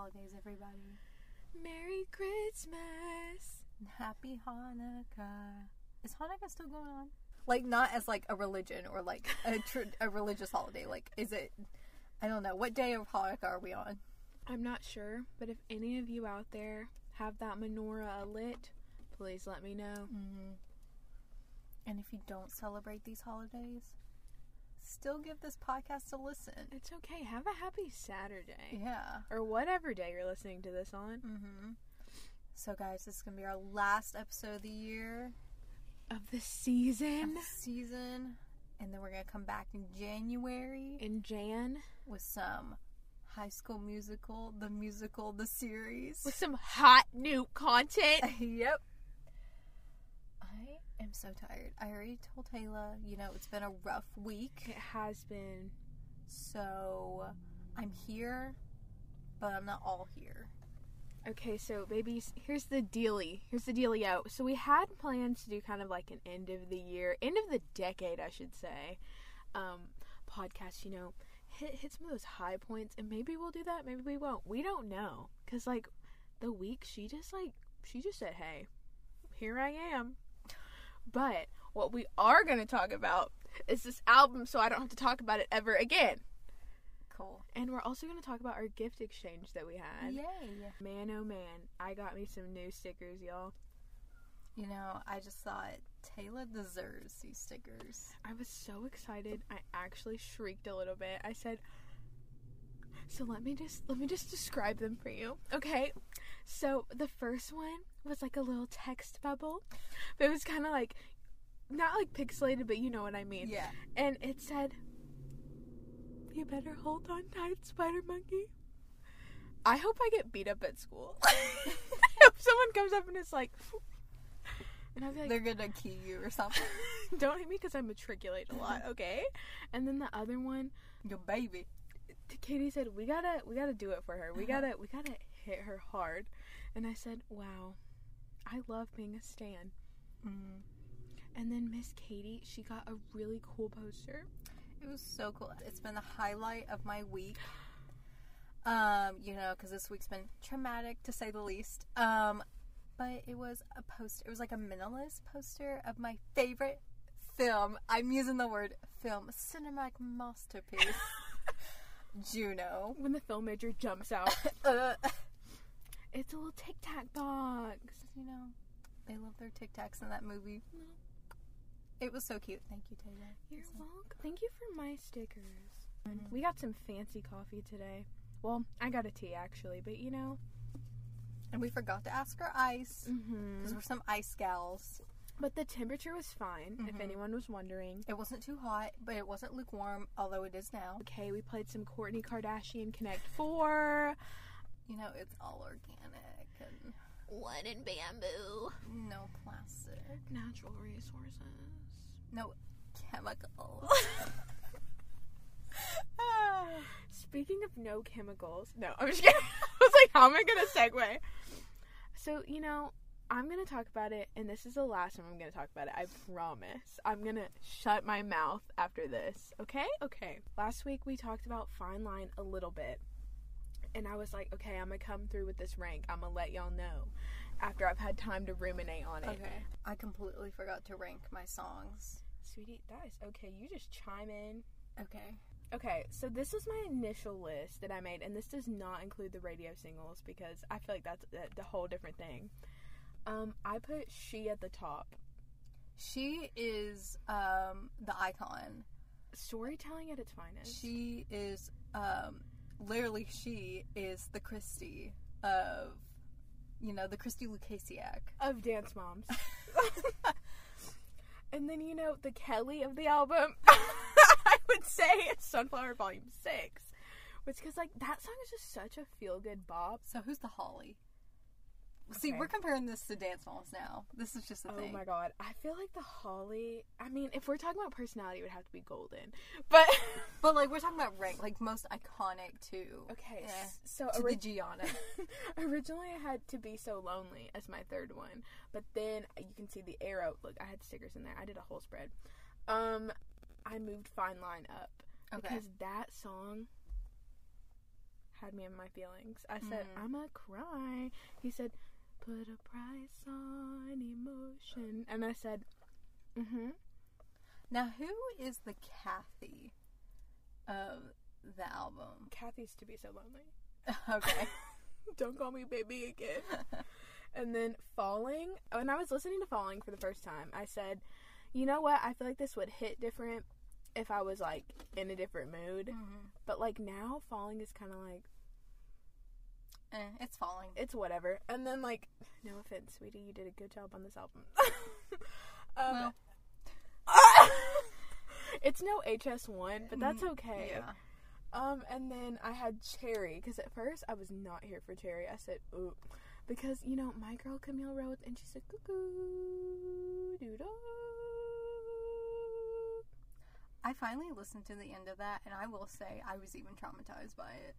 holidays, everybody. Merry Christmas. Happy Hanukkah. Is Hanukkah still going on? Like not as like a religion or like a tr- a religious holiday. Like is it? I don't know. What day of Hanukkah are we on? I'm not sure, but if any of you out there have that menorah lit, please let me know. Mm-hmm. And if you don't celebrate these holidays, still give this podcast a listen. It's okay. Have a happy Saturday. Yeah. Or whatever day you're listening to this on. Mm-hmm. So, guys, this is gonna be our last episode of the year, Of the season. of the season, and then we're gonna come back in January In Jan. with some High School Musical, the musical, the series. With some hot new content. yep. Am so tired. I already told Taylor, you know, it's been a rough week. It has been. So I'm here, but I'm not all here. Okay, so babies, here's the dealy. Here's the dealio. So we had plans to do kind of like an end of the year, end of the decade, I should say, um, podcast. You know, hit hit some of those high points, and maybe we'll do that. Maybe we won't. We don't know, cause like the week she just like she just said, "Hey, here I am." But what we are gonna talk about is this album, so I don't have to talk about it ever again. Cool. And we're also gonna talk about our gift exchange that we had. Yay. Man, oh man, I got me some new stickers, y'all. You know, I just thought Taylor deserves these stickers. I was so excited. I actually shrieked a little bit. I said, "So let me just let me just describe them for you, okay?" So the first one was like a little text bubble, but it was kind of like not like pixelated, but you know what I mean. Yeah. And it said, "You better hold on tight, Spider Monkey." I hope I get beat up at school. if someone comes up and is like, and I'll be like, They're gonna key you or something. Don't hit me because I matriculate a lot, okay? And then the other one, Your baby. Katie said, "We gotta, we gotta do it for her. We uh-huh. gotta, we gotta hit her hard." And I said, "Wow, I love being a stan." Mm. And then Miss Katie, she got a really cool poster. It was so cool. It's been the highlight of my week. Um, you know, because this week's been traumatic to say the least. Um, but it was a poster. It was like a minimalist poster of my favorite film. I'm using the word film, cinematic masterpiece, Juno. When the film major jumps out, Uh, it's a little Tic Tac box. you know, they love their Tic Tacs in that movie. It was so cute. Thank you, Taylor. You're welcome. Thank you for my stickers. Mhm. We got some fancy coffee today. Well, I got a tea actually, but you know. And we forgot to ask for ice Mm-hmm. because we're some ice gals. But the temperature was fine, if Mhm. anyone was wondering. It wasn't too hot, but it wasn't lukewarm, although it is now. Okay, we played some Kourtney Kardashian Connect 4. You know, it's all organic and One in bamboo. no plastic, Natural resources. no chemicals. Speaking of no chemicals, no, I'm just kidding. I was like, how am I gonna segue? So, you know, I'm gonna talk about it, and this is the last time I'm gonna talk about it. I promise. I'm gonna shut my mouth after this. Okay? Okay. Last week we talked about Fine Line a little bit. And I was like, okay, I'm gonna come through with this rank. I'm gonna let y'all know after I've had time to ruminate on it. okay, I completely forgot to rank my songs. Sweetie, that is okay. You just chime in. Okay, Okay, so this was my initial list that I made, and this does not include the radio singles because I feel like that's the whole different thing. Um, I put she at the top. she is um the icon. Storytelling at its finest. She is um literally she is the Christi of you know the Christi Lukasiak. of Dance Moms. and then, you know, the Kelly of the album, I would say it's Sunflower Volume 6. Which, because, like, that song is just such a feel good bop. So who's the Holly? See, Okay. we're comparing this to Dance Moms now. This is just a thing. Oh thing. my god. I feel like the Holly. I mean, if we're talking about personality, it would have to be golden. But. But like we're talking about rank, like most iconic too. Okay, eh, so to ori- the Gianna. originally I had to be so lonely as my third one, but then you can see the arrow. Look, I had stickers in there. I did a whole spread. Um, I moved Fine Line up Okay. because that song had me in my feelings. I said, Mhm. I'm a cry. He said, put a price on emotion. And I said, mm hmm. Now, who is the Kathy of the album? Kathy's to be so lonely. okay. Don't call me baby again. and then Falling, when I was listening to Falling for the first time, I said, you know what? I feel like this would hit different if I was like in a different mood. Mhm. But like now, Falling is kind of like, Eh, it's falling. it's whatever. And then like, no offense, sweetie, you did a good job on this album. um, Well. it's no HS1, but that's okay. Yeah. Um, and then I had Cherry because at first I was not here for Cherry. I said, "Ooh," because you know my girl Camille wrote and she said, "Cuckoo, doo I finally listened to the end of that, and I will say I was even traumatized by it.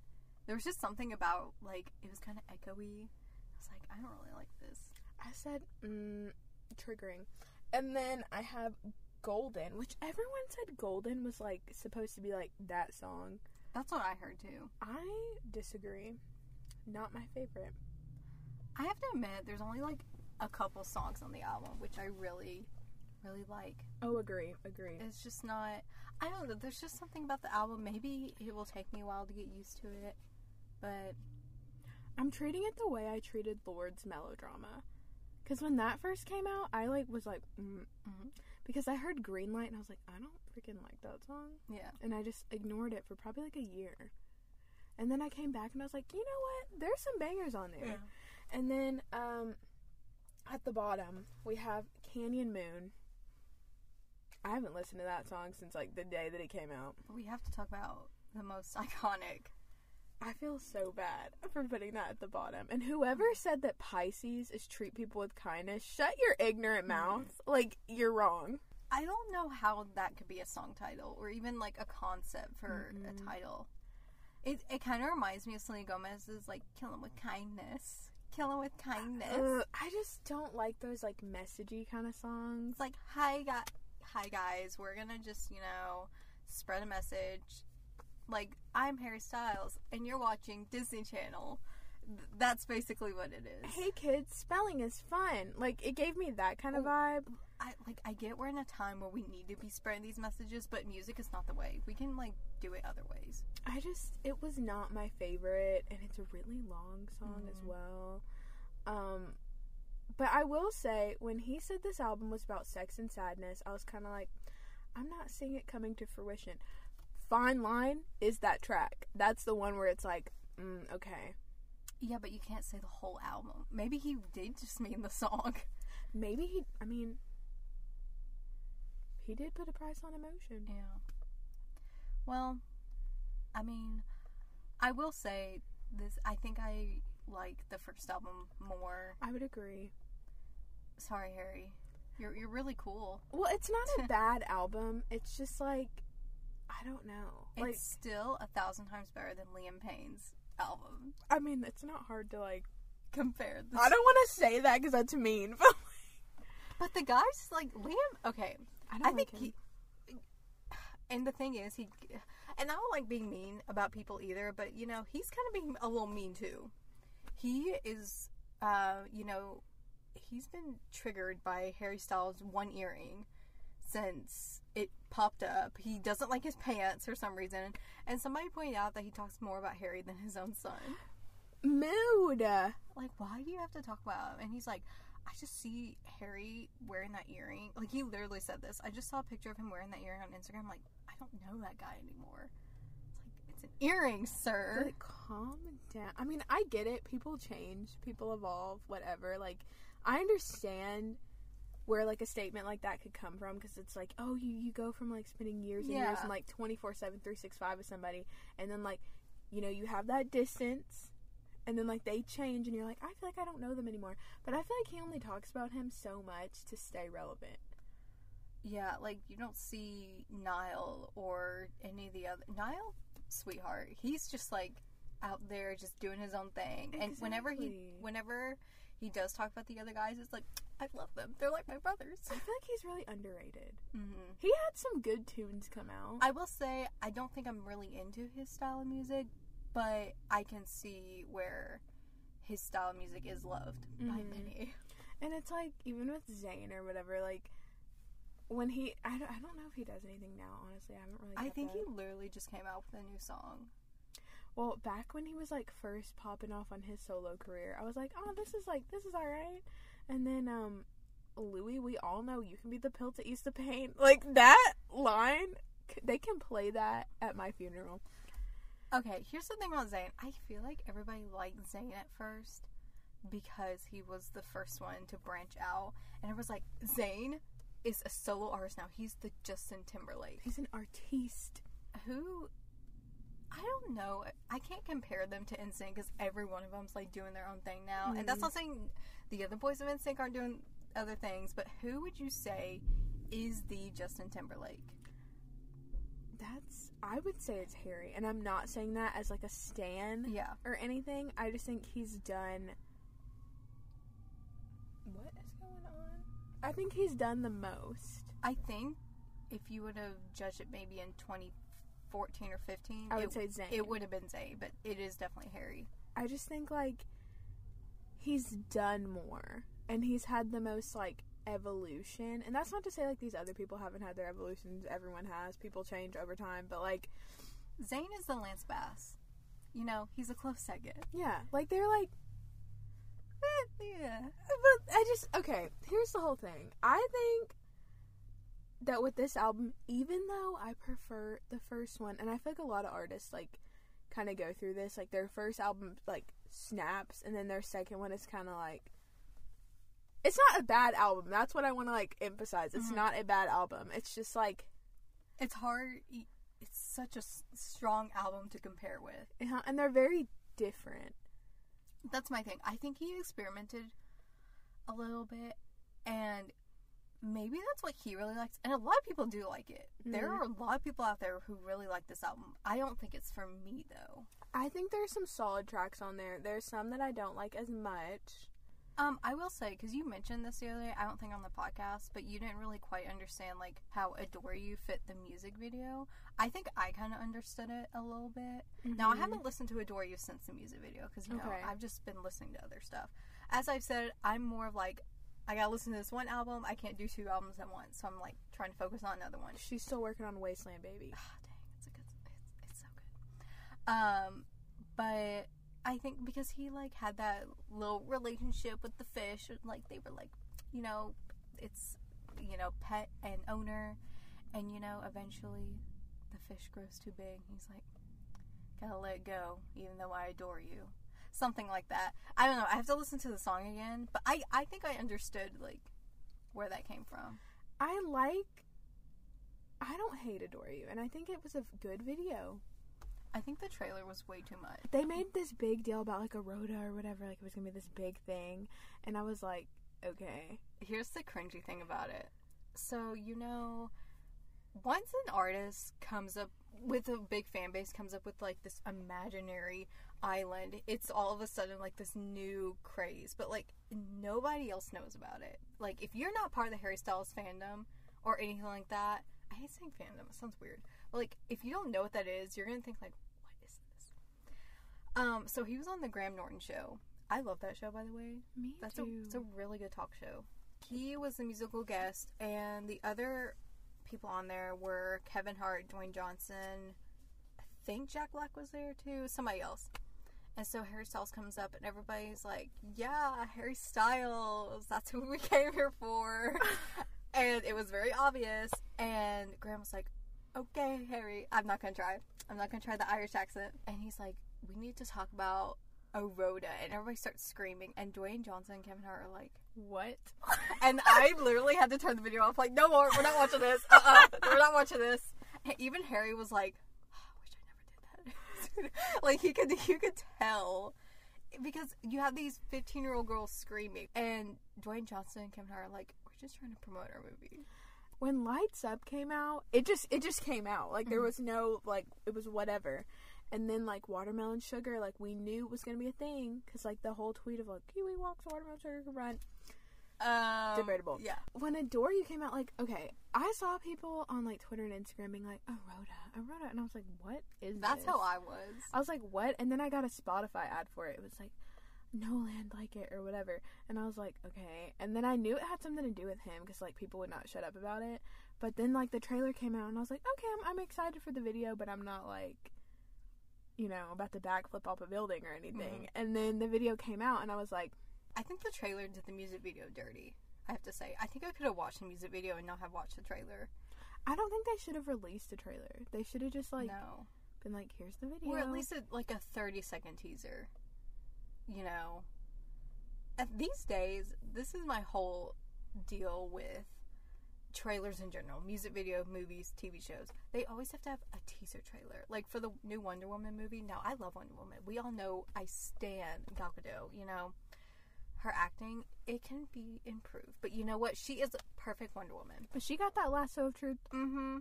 There was just something about like it was kind of echoey. I was like, I don't really like this. I said, mm, "Triggering," and then I have Golden, which everyone said Golden was like supposed to be like that song. That's what I heard too. I disagree. Not my favorite. I have to admit, there's only like a couple songs on the album which I really, really like. Oh, agree, agree. It's just not. I don't know. There's just something about the album. Maybe it will take me a while to get used to it, but I'm treating it the way I treated Lorde's melodrama. Because when that first came out, I like was like, mm. Mhm. because I heard Green Light and I was like, I don't freaking like that song, yeah. and I just ignored it for probably like a year. And then I came back and I was like, you know what? There's some bangers on there. And then um, at the bottom we have Canyon Moon. I haven't listened to that song since like the day that it came out. But we have to talk about the most iconic. I feel so bad for putting that at the bottom. And whoever said that Pisces is treat people with kindness, shut your ignorant mm. mouth. Like, you're wrong. I don't know how that could be a song title or even like a concept for Mm-mm. a title. It it kind of reminds me of Selena Gomez's like "Kill 'em with kindness." Kill 'em with kindness. Ugh, I just don't like those, like, messagey kind of songs. It's like, hi, guy, hi guys, we're gonna just you know spread a message. Like I'm Harry Styles and you're watching Disney Channel. Th- That's basically what it is. Hey, kids, spelling is fun. Like, it gave me that kind of vibe. I like I get we're in a time where we need to be spreading these messages, but music is not the way. We can like do it other ways. I just, it was not my favorite, and it's a really long song as Mhm. well. Um, but I will say, when he said this album was about sex and sadness, I was kind of like, I'm not seeing it coming to fruition. Fine Line is that track. That's the one where it's like, mm, okay, Yeah, but you can't say the whole album. Maybe he did just mean the song. maybe he, I mean, he did put a price on emotion. Yeah. Well, I mean, I will say this. I think I like the first album more. I would agree. Sorry, Harry. You're you're really cool. Well, it's not a bad album. It's just like, I don't know. It's Like, still a thousand times better than Liam Payne's album. I mean, it's not hard to like. Compare the I don't want to say that because that's mean, but But the guy's like Liam. Okay, I, I think he. And the thing is, he. And I don't like being mean about people either, but you know, he's kind of being a little mean too. He is, uh, you know, he's been triggered by Harry Styles' one earring since popped up. He doesn't like his pants for some reason, and somebody pointed out that he talks more about Harry than his own son. mood. Like, why do you have to talk about him? And he's like, I just see Harry wearing that earring. Like, he literally said this. I just saw a picture of him wearing that earring on Instagram. Like, I don't know that guy anymore. It's like, it's an earring, sir. Like, calm down. I mean, I get it. People change. People evolve. Whatever. Like, I understand where like a statement like that could come from because it's like, oh, you you go from like spending years and years and like 24 7 365 with somebody, and then like, you know, you have that distance. And then, like, they change, and you're like, I feel like I don't know them anymore. But I feel like he only talks about him so much to stay relevant. Yeah, like, you don't see Niall or any of the other. Niall, sweetheart, he's just like out there just doing his own thing. And whenever he, whenever he does talk about the other guys, it's like, I love them. They're like my brothers. I feel like he's really underrated. hmm He had some good tunes come out. I will say I don't think I'm really into his style of music, but I can see where his style of music is loved by Mhm. many. And it's like even with Zayn or whatever, like when he, I don't, I don't know if he does anything now. Honestly, I haven't really. I think up. he literally just came out with a new song. Well, back when he was like first popping off on his solo career, I was like, oh, this is like this is all right. And then um, Louis, we all know you can be the pill to ease the pain. Like that line, they can play that at my funeral. Okay, here's the thing about Zayn. I feel like everybody liked Zayn at first because he was the first one to branch out, and it was like Zayn is a solo artist now. He's the Justin Timberlake. He's an artiste. Who I don't know. I can't compare them to NSYNC because every one of them's like doing their own thing now, and that's Mhm. not saying the other boys of NSYNC aren't doing other things. But who would you say is the Justin Timberlake? That's I would say it's Harry, and I'm not saying that as like a stan Yeah. or anything. I just think he's done. What is going on? I think he's done the most. I think if you would have judged it maybe in 2014 or 15, I would it, say Zayn. it would have been Zayn, but it is definitely Harry. I just think like he's done more and he's had the most like evolution. And that's not to say like these other people haven't had their evolutions. Everyone has. People change over time, but like Zayn is the Lance Bass. You know, he's a close second. yeah, like they're like Eh, yeah. but I just okay, here's the whole thing. I think that with this album, even though I prefer the first one, and I feel like a lot of artists like kind of go through this, like their first album like snaps, and then their second one is kind of like it's not a bad album. That's what I want to like emphasize. It's Mhm. not a bad album. It's just like It's hard. It's such a s- strong album to compare with. uh, and they're very different. That's my thing. I think he experimented a little bit, and maybe that's what he really likes. And a lot of people do like it. There Mhm. are a lot of people out there who really like this album. I don't think it's for me though. I think there's some solid tracks on there. There's some that I don't like as much. Um, I will say because you mentioned this the other day. I don't think on the podcast, but you didn't really quite understand like how "Adore You" fit the music video. I think I kind of understood it a little bit. Now I Mhm. haven't listened to "Adore You" since the music video because you know Okay. I've just been listening to other stuff. As I've said, I'm more of like I gotta listen to this one album. I can't do two albums at once, so I'm like trying to focus on another one. She's still working on Wasteland Baby. Ah, dang, it's a good, it's, it's so good. Um, but I think because he like had that little relationship with the fish, like they were like, you know, it's you know pet and owner, and you know eventually the fish grows too big. He's like, gotta let go, even though I adore you. Something like that. I don't know. I have to listen to the song again, but I I think I understood like where that came from. I like. I don't hate Adore You, and I think it was a good video. I think the trailer was way too much. They made this big deal about like Eroda or whatever, like it was gonna be this big thing, and I was like, okay. here's the cringy thing about it. So, you know, once an artist comes up with a big fan base, comes up with like this imaginary island, it's all of a sudden like this new craze. But like nobody else knows about it. Like if you're not part of the Harry Styles fandom or anything like that, I hate saying fandom, it sounds weird. But like if you don't know what that is, you're gonna think like, what is this? Um, so he was on the Graham Norton show. I love that show by the way. Me That's too. a it's a really good talk show. He was the musical guest, and the other people on there were Kevin Hart, Dwayne Johnson. I think Jack Black was there too. Somebody else. And so Harry Styles comes up, and everybody's like, "Yeah, Harry Styles. That's who we came here for." and it was very obvious. And Graham was like, "Okay, Harry, I'm not gonna try. I'm not gonna try the Irish accent." And he's like, "We need to talk about Eroda," and everybody starts screaming. And Dwayne Johnson and Kevin Hart are like, what? and I literally had to turn the video off. Like, no more. We're not watching this. Uh, uh we're not watching this. And even Harry was like, oh, I wish I never did that. like he could, you could tell because you have these fifteen-year-old girls screaming, and Dwayne Johnson and Kevin Hart are like, we're just trying to promote our movie. When Lights Up came out, it just it just came out. Like there Mhm. was no like it was whatever. And then like watermelon sugar, like we knew it was gonna be a thing because like the whole tweet of like Kiwi walks, watermelon sugar can run. Um, Debatable. Yeah. when Adore You came out, like, okay, I saw people on like Twitter and Instagram being like, Eroda, Eroda, and I was like, what is That's this? how I was. I was like, what? And then I got a Spotify ad for it. It was like, no land like it or whatever. And I was like, okay. And then I knew it had something to do with him because like people would not shut up about it. But then like the trailer came out and I was like, okay, I'm, I'm excited for the video, but I'm not like, you know, about to backflip off a building or anything. Mm-hmm. And then the video came out and I was like, I think the trailer did the music video dirty. I have to say. I think I could have watched the music video and not have watched the trailer. I don't think they should have released a trailer. They should have just like no. been like, here's the video. Or at least a, like a 30 second teaser. You know? At these days, this is my whole deal with trailers in general music video, movies, TV shows. They always have to have a teaser trailer. Like for the new Wonder Woman movie. Now, I love Wonder Woman. We all know I stand Gal Gadot, you know? Her acting, it can be improved. But you know what? She is a perfect Wonder Woman. but she got that lasso of truth. Mm-hmm.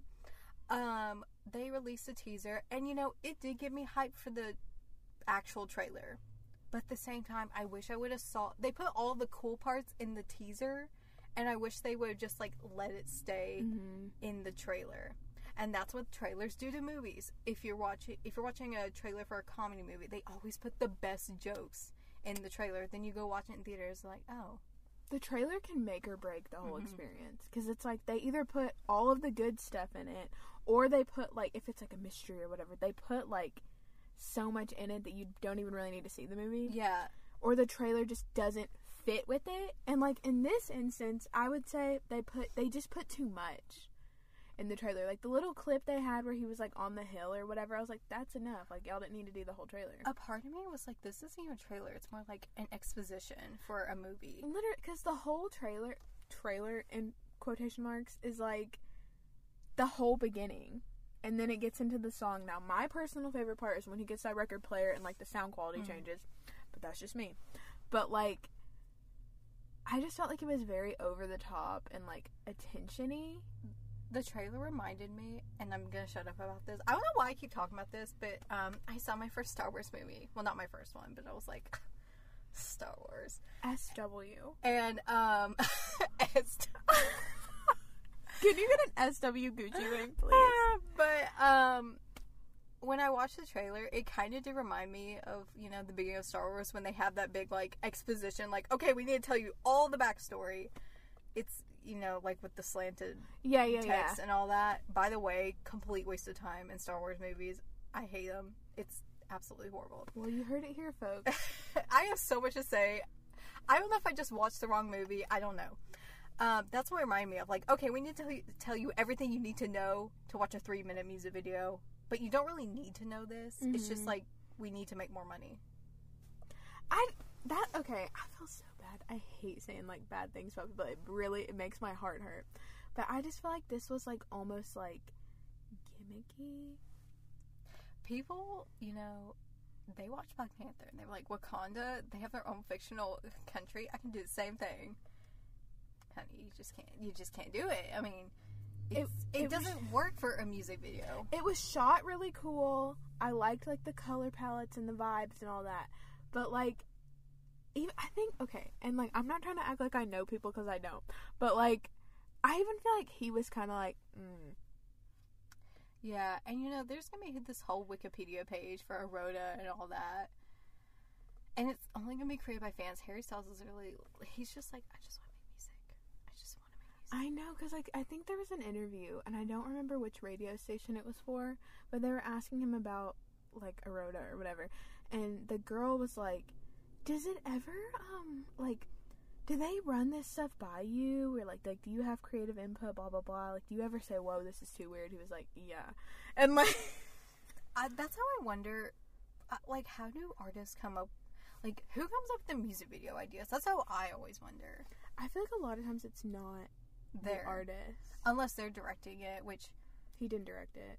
Um, they released a teaser, and you know, it did give me hype for the actual trailer. But at the same time, I wish I would have saw. They put all the cool parts in the teaser, and I wish they would just like let it stay Mm-hmm. in the trailer. And that's what trailers do to movies. If you're watching, if you're watching a trailer for a comedy movie, they always put the best jokes in the trailer. Then you go watch it in theaters, like, oh, the trailer can make or break the whole Mhm. experience because it's like they either put all of the good stuff in it or they put like if it's like a mystery or whatever they put like so much in it that you don't even really need to see the movie yeah, or the trailer just doesn't fit with it. And like in this instance i would say they put they just put too much in the trailer. Like the little clip they had where he was like on the hill or whatever i was like that's enough. Like y'all didn't need to do the whole trailer. A part of me was like, this isn't even a trailer. It's more like an exposition for a movie. literally because the whole trailer trailer in quotation marks is like the whole beginning. And then it gets into the song. Now my personal favorite part is when he gets that record player and like the sound quality Mhm. changes. But that's just me. But like i just felt like it was very over the top and like attention-y The trailer reminded me, and I'm gonna shut up about this. I don't know why I keep talking about this, but um, I saw my first Star Wars movie. Well, not my first one, but I was like, Star Wars. sw And um, it's, can you get an sw gucci ring please but um, when I watched the trailer, it kind of did remind me of you know the beginning of Star Wars when they have that big like exposition, like okay, we need to tell you all the backstory. It's you know like with the slanted yeah yeah yeah and all that. By the way, complete waste of time in Star Wars movies. I hate them. It's absolutely horrible. well you heard it here folks I have so much to say. I don't know if I just watched the wrong movie. I don't know. Um, that's what it reminded me of. Like, okay, we need to tell you everything you need to know to watch a three minute music video, but you don't really need to know this. It's just Mhm. like we need to make more money. I that okay. I feel so bad. I hate saying like bad things about people. It really it makes my heart hurt. But I just feel like this was like almost like gimmicky. People, you know, they watch Black Panther and they're like, Wakanda, they have their own fictional country. I can do the same thing. Honey, you just can't. You just can't do it. I mean, It- it's, it it, doesn't work for a music video. It was shot really cool. I liked like the color palettes and the vibes and all that. But like even I think okay, and like I'm not trying to act like I know people because I don't. But like I even feel like he was kind of like mm, Yeah, and you know, there's gonna be this whole Wikipedia page for Eroda and all that. And it's only gonna be created by fans. Harry Styles is really, he's just like, I just want to make music. I just want to make music. I know, because like I think there was an interview, and I don't remember which radio station it was for, but they were asking him about like Eroda or whatever, and the girl was like, "Does it ever um like, do they run this stuff by you, or like like do you have creative input, blah blah blah? Like, do you ever say, whoa, this is too weird?" He was like, "Yeah," and like, I, that's how I wonder, uh, like, how do artists come up, like, who comes up with the music video ideas? That's how I always wonder. I feel like a lot of times it's not Their the artist. unless they're directing it. Which He didn't direct it.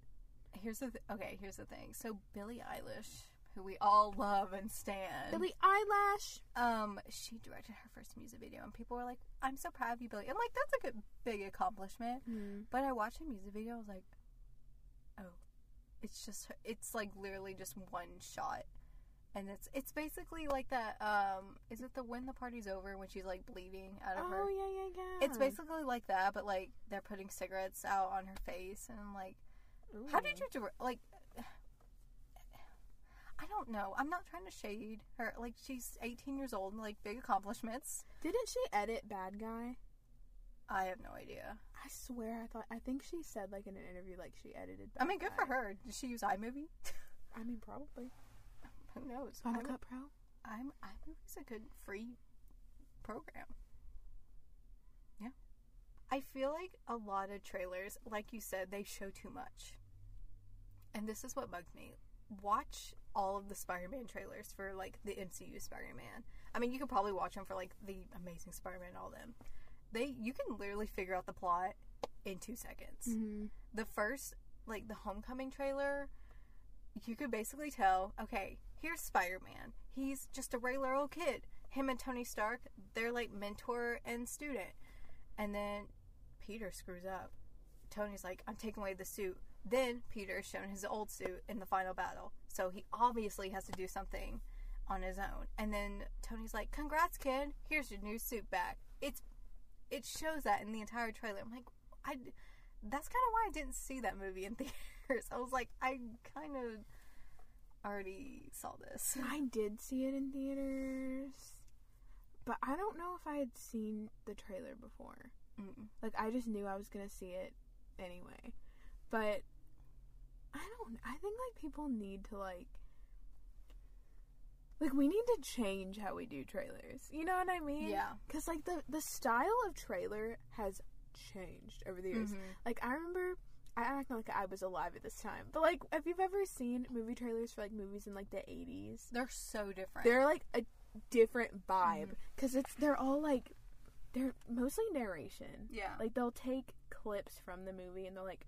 here's the th- okay. Here's the thing. So Billie Eilish, who we all love and stand, Billie Eyelash. um, she directed her first music video, and people were like, "I'm so proud of you, Billie." And like, that's a good big accomplishment. Hmm. But I watched a music video. I was like, "Oh, it's just it's like literally just one shot, and it's it's basically like that. Um, is it the when the party's over when she's like bleeding out of Oh her? Oh yeah, yeah, yeah. It's basically like that, but like they're putting cigarettes out on her face, and I'm like, how did you do like? I don't know. I'm not trying to shade her. Like she's 18 years old, and like big accomplishments. Didn't she edit Bad Guy? I have no idea. I swear, I thought. I think she said like in an interview like she edited. Bad I mean, good Guy. for her. Did she use iMovie? I mean, probably. Who knows? Final I'm, Cut Pro. I'm iMovie's a good free program. Yeah. I feel like a lot of trailers, like you said, they show too much. And this is what bugged me. Watch all of the Spider-Man trailers for like the MCU Spider-Man. I mean, you could probably watch them for like the Amazing Spider-Man and all them. They you can literally figure out the plot in 2 seconds Mm-hmm. the first like the homecoming trailer you could basically tell okay here's spider-man. He's just a regular old kid. Him and tony stark they're like mentor and student. And then peter screws up. Tony's like i'm taking away the suit. Then peter is shown his old suit in the final battle. So he obviously has to do something on his own. And then tony's like congrats kid. Here's your new suit back. It's it shows that in the entire trailer. I'm like i that's kind of why I didn't see that movie in theaters. I was like, I kind of already saw this. I did see it in theaters, but I don't know if I had seen the trailer before. Mm. Like I just knew I was gonna see it anyway. But I don't. I think like people need to like. Like we need to change how we do trailers. You know what I mean? Yeah. Cause like the the style of trailer has changed over the years. Mhm. Like I remember, I act like I was alive at this time. But like, have you ever seen movie trailers for like movies in like the eighties? They're so different. They're like a different vibe because it's they're all like they're mostly narration. yeah. Like they'll take clips from the movie and they're like,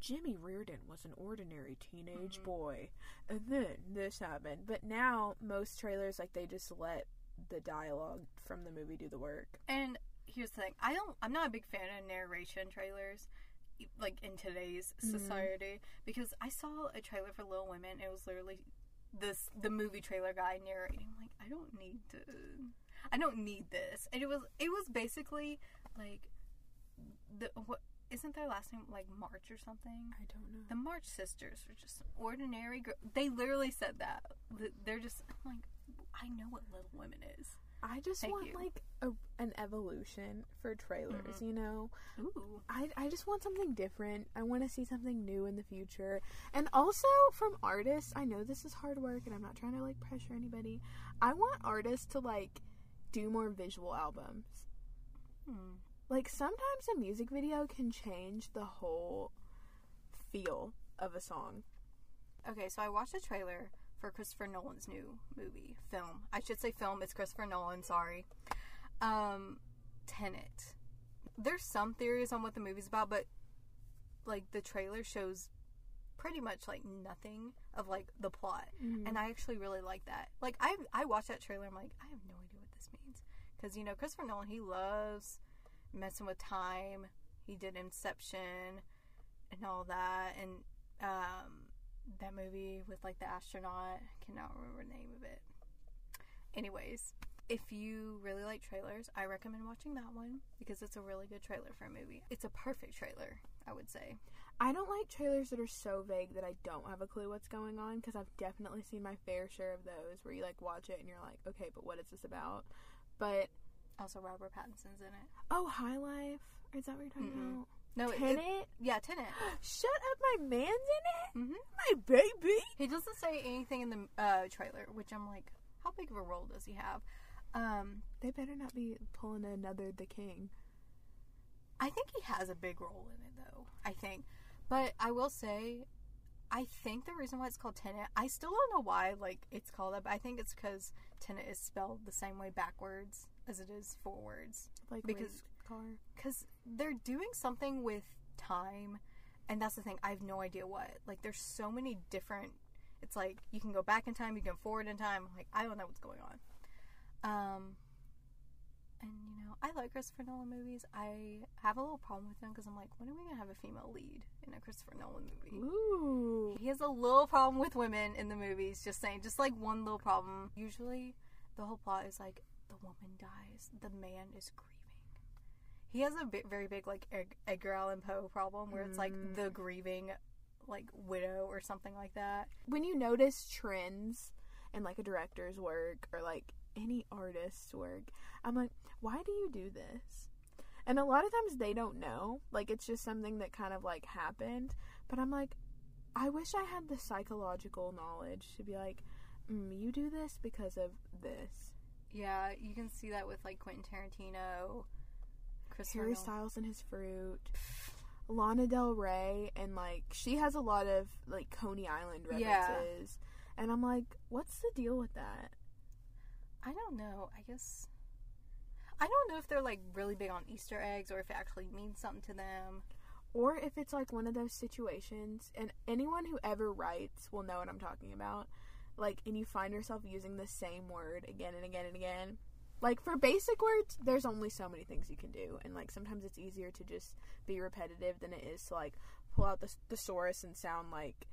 Jimmy Reardon was an ordinary teenage Mhm. boy, and then this happened. But now most trailers like they just let the dialogue from the movie do the work. and here's the thing: I don't. I'm not a big fan of narration trailers, like in today's Mhm. society, because I saw a trailer for Little Women. It was literally this the movie trailer guy narrating. I'm like, I don't need to. I don't need this. And it was it was basically like the what isn't their last name like March or something? I don't know. The March sisters were just ordinary girl. They literally said that. They're just I'm like, I know what Little Women is. I just Thank want you. like a, an evolution for trailers, you know? Ooh. I, I just want something different. I want to see something new in the future. And also from artists, I know this is hard work and I'm not trying to like pressure anybody. I want artists to like do more visual albums. Hmm. Like sometimes a music video can change the whole feel of a song. Okay, so I watched a trailer for Christopher Nolan's new movie film. I should say film. It's Christopher Nolan. Sorry. Um, Tenet. There's some theories on what the movie's about, but like the trailer shows pretty much like nothing of like the plot, and I actually really like that. Like I I watched that trailer. I'm like I have no idea what this means because you know Christopher Nolan he loves messing with time. He did Inception and all that, and um that movie with like the astronaut. I cannot remember the name of it. Anyways, if you really like trailers, I recommend watching that one because it's a really good trailer for a movie. It's a perfect trailer, I would say. I don't like trailers that are so vague that I don't have a clue what's going on because I've definitely seen my fair share of those where you like watch it and you're like, okay, but what is this about? But Also, Robert Pattinson's in it. oh, High Life, is that what you're talking Mm-mm. about? No, it, Tenet. it- yeah, Tenet. Shut up, my man's in it, hmm my baby. He doesn't say anything in the uh, trailer, which I'm like, how big of a role does he have? Um, They better not be pulling another The King. I think he has a big role in it, though. I think, but I will say, I think the reason why it's called Tenet, I still don't know why like it's called that. But I think it's because Tenet is spelled the same way backwards as it is forwards. Like Because- car. Because they're doing something with time, and that's the thing. I have no idea what. Like, there's so many different. It's like you can go back in time, you can go forward in time. Like, I don't know what's going on. Um, and you know, I like Christopher Nolan movies. I have a little problem with them because I'm like, when are we gonna have a female lead in a Christopher Nolan movie? Ooh. He has a little problem with women in the movies. Just saying, just like one little problem. Usually, the whole plot is like the woman dies, the man is grieving. He has a bit, very big like Ed- Edgar Allan Poe problem where it's like Mm. the grieving, like widow or something like that. When you notice trends in like a director's work or like any artist's work, I'm like, why do you do this? And a lot of times they don't know. Like it's just something that kind of like happened. But I'm like, I wish I had the psychological knowledge to be like, mm, you do this because of this. Yeah, you can see that with like Quentin Tarantino, Christopher Harry Nolan. Styles and his fruit. Lana Del Rey and like she has a lot of like Coney Island references. Yeah. And I'm like, what's the deal with that? I don't know. I guess I don't know if they're like really big on Easter eggs or if it actually means something to them. Or if it's like one of those situations and anyone who ever writes will know what I'm talking about. Like and you find yourself using the same word again and again and again. Like for basic words, there's only so many things you can do and like sometimes it's easier to just be repetitive than it is to like pull out the thesaurus and sound like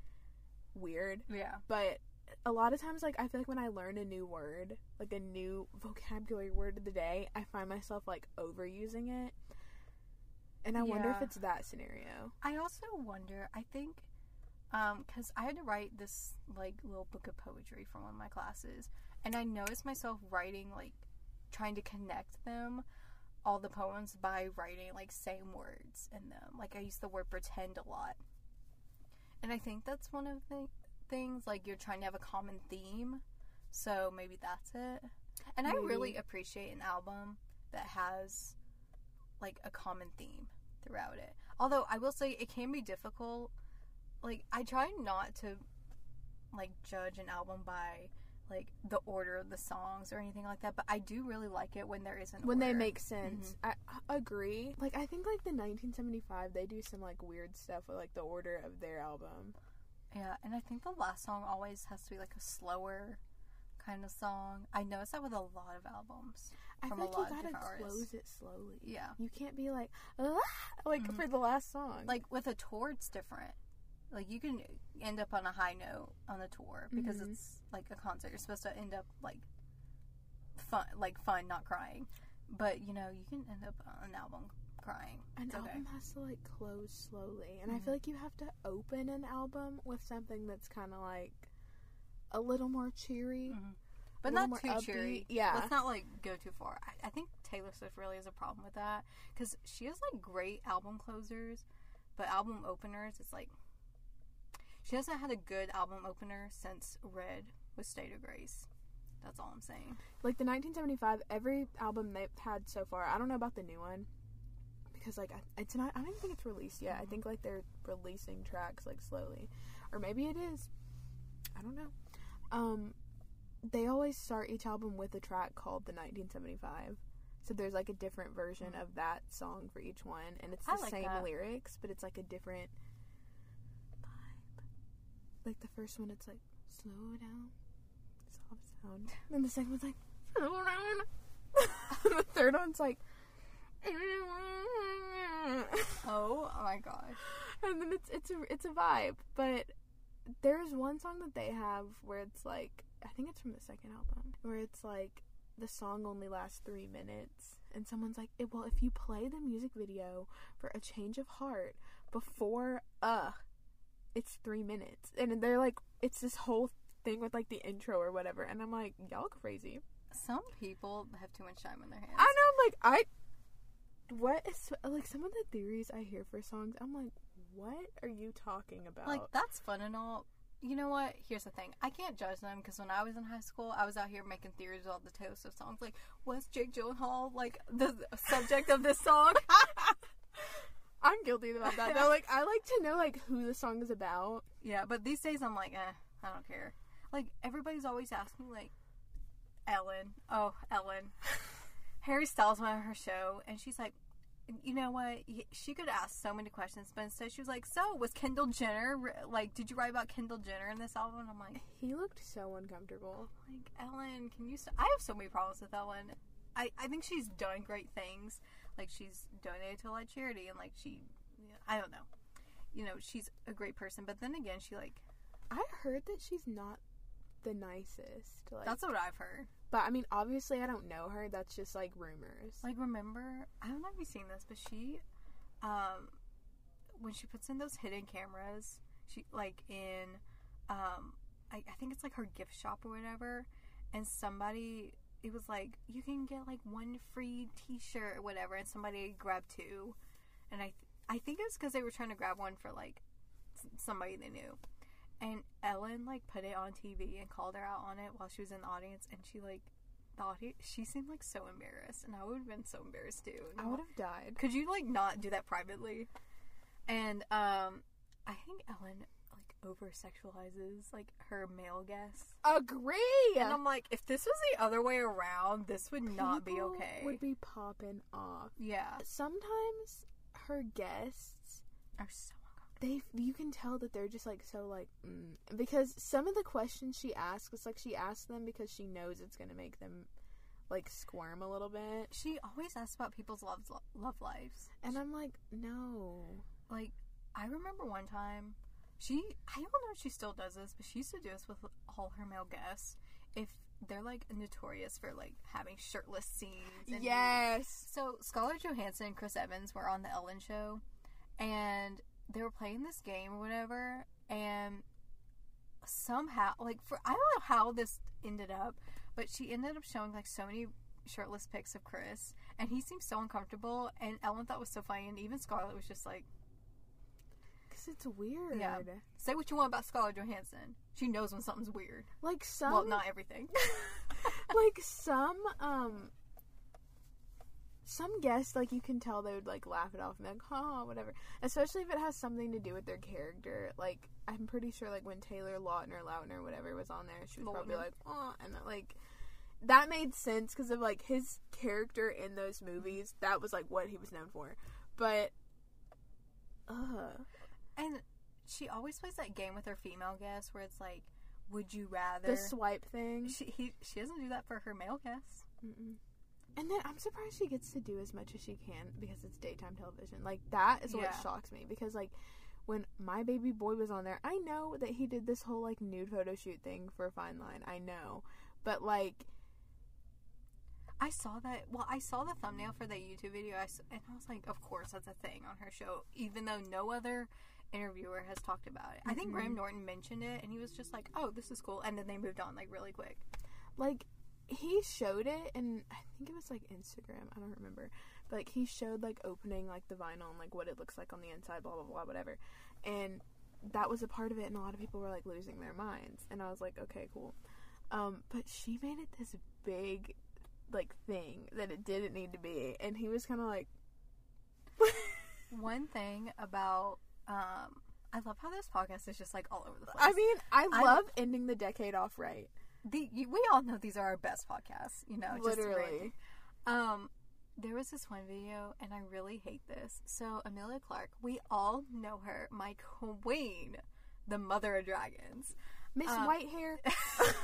weird. Yeah. but a lot of times like i feel like when i learn a new word like a new vocabulary word of the day i find myself like overusing it and i wonder if it's that scenario I also wonder. I think um cuz I had to write this like little book of poetry for one of my classes and I noticed myself writing like trying to connect them all the poems by writing like same words in them. Like I use the word pretend a lot. And I think that's one of the things like you're trying to have a common theme. So maybe that's it. And I really appreciate an album that has like a common theme throughout it. Although I will say it can be difficult. Like I try not to like judge an album by like the order of the songs or anything like that, but I do really like it when there is an when they make sense I, I agree like i think like the 1975 they do some like weird stuff with like the order of their album Yeah, and I think the last song always has to be like a slower kind of song. I noticed that with a lot of albums. i feel like you gotta close artists. it slowly Yeah. you can't be like "Ah," like Mhm. for the last song Like with a tour, it's different. Like you can end up on a high note on the tour because Mhm. it's like a concert. You're supposed to end up like fun, like fun, not crying. But you know, you can end up on an album crying. An okay. album has to like close slowly, and I Mhm. feel like you have to open an album with something that's kind of like a little more cheery, Mhm. But not too upbeat. cheery. Yeah, Let's not like go too far. I, I think Taylor Swift really has a problem with that because she has like great album closers, but album openers it's like she hasn't had a good album opener since Red with State of Grace. That's all I'm saying. like the 1975. Every album they've had so far. I don't know about the new one because like it's not. I don't even think it's released yet. I think like they're releasing tracks like slowly, or maybe it is. I don't know. Um, they always start each album with a track called the 1975. So there's like a different version of that song for each one, and it's the like same that. lyrics, but it's like a different. Like the first one, it's like slow down, soft sound. Then the second one's like slow down. and the third one's like. Oh, my gosh. and then it's it's a it's a vibe. But there's one song that they have where it's like I think it's from the second album where it's like the song only lasts three minutes, and someone's like, "Eh, "Well, if you play the music video for a change of heart before uh, it's three minutes," and they're like, it's this whole thing with like the intro or whatever, and I'm like, y'all crazy. Some people have too much time on their hands. I know, I'm like, I. What is like some of the theories I hear for songs? I'm like, what are you talking about? Like that's fun and all. You know what? Here's the thing. I can't judge them because when I was in high school, I was out here making theories about the Taylor Swift songs. Like, was Jake Gyllenhaal like the subject of this song? I'm guilty about that. though. like, I like to know like who the song is about. yeah, but these days I'm like, eh, I don't care. Like everybody's always asking like, Ellen. Oh, Ellen. Harry Styles went on her show, and she's like. You know what? She could ask so many questions, but instead she was like, "So, was Kendall Jenner like? Did you write about Kendall Jenner in this album?" And I'm like, He looked so uncomfortable. Like Ellen, can you? St- I have so many problems with Ellen. I, I think she's done great things. Like she's donated to a lot of charity and like she, I don't know, you know, she's a great person. But then again, she like I heard that she's not the nicest. Like, that's what I've heard. but I mean, obviously, I don't know her. That's just like rumors. Like remember, I don't know if you've seen this, but she, um, when she puts in those hidden cameras, she like in, um, I, I think it's like her gift shop or whatever, and somebody it was like you can get like one free T-shirt or whatever, and somebody grabbed two, and I th- I think it's because they were trying to grab one for like somebody they knew. And Ellen like put it on TV and called her out on it while she was in the audience, and she like thought he, she seemed like so embarrassed, and I would have been so embarrassed too. I would have died. Could you like not do that privately? And um, I think Ellen over sexualizes like her male guests, Agree. and I'm like, if this was the other way around, this would not be People okay. Would be popping off. yeah, Sometimes her guests, are so they you can tell that they're just like so like mm. because some of the questions she asks, it's like she asks them because she knows it's gonna make them like squirm a little bit, She always asks about people's love love lives. and I'm like, no. Like, I remember one time, she, I don't know if she still does this, but she used to do this with all her male guests. If they're like notorious for like having shirtless scenes. And Yes. So Scarlett Johansson and Chris Evans were on the Ellen show, and they were playing this game or whatever, and somehow, like for I don't know how this ended up, but she ended up showing like so many shirtless pics of Chris, and he seemed so uncomfortable, and Ellen thought it was so funny, and even Scarlett was just like, It's weird. Yeah. "Say what you want about Scarlett Johansson. She knows when something's weird. Like some well, not everything. like some um some guests like you can tell they would like laugh it off and be like oh whatever especially if it has something to do with their character like i'm pretty sure like when taylor lautner lautner whatever was on there she was probably Lautner. like oh and like that made sense because of like his character in those movies that was like what he was known for but uh and she always plays that game with her female guests where it's like, would you rather? the swipe thing She he, she doesn't do that for her male guests. Mm-mm. And then I'm surprised she gets to do as much as she can because it's daytime television. Like that is what Yeah. shocks me because like when my baby boy was on there, I know that he did this whole like nude photo shoot thing for Fine Line. I know, but like I saw that. Well, I saw the thumbnail for that YouTube video, I and I was like, of course that's a thing on her show, even though no other interviewer has talked about it. I think Graham Norton mentioned it, and he was just like, "Oh, this is cool," and then they moved on like really quick. like he showed it and I think it was like Instagram, I don't remember. But like he showed like opening like the vinyl and like what it looks like on the inside, blah blah blah, whatever. And that was a part of it and a lot of people were like losing their minds. And I was like, okay, cool. Um, but she made it this big like thing that it didn't need to be. And he was kinda like One thing about um, I love how this podcast is just like all over the place. I mean, I I- love ending the decade off right. the, you, we all know these are our best podcasts, you know, just Literally. Um, there was this one video, and I really hate this. So Emilia Clarke, we all know her, my queen, the mother of dragons. Miss Um, Whitehair.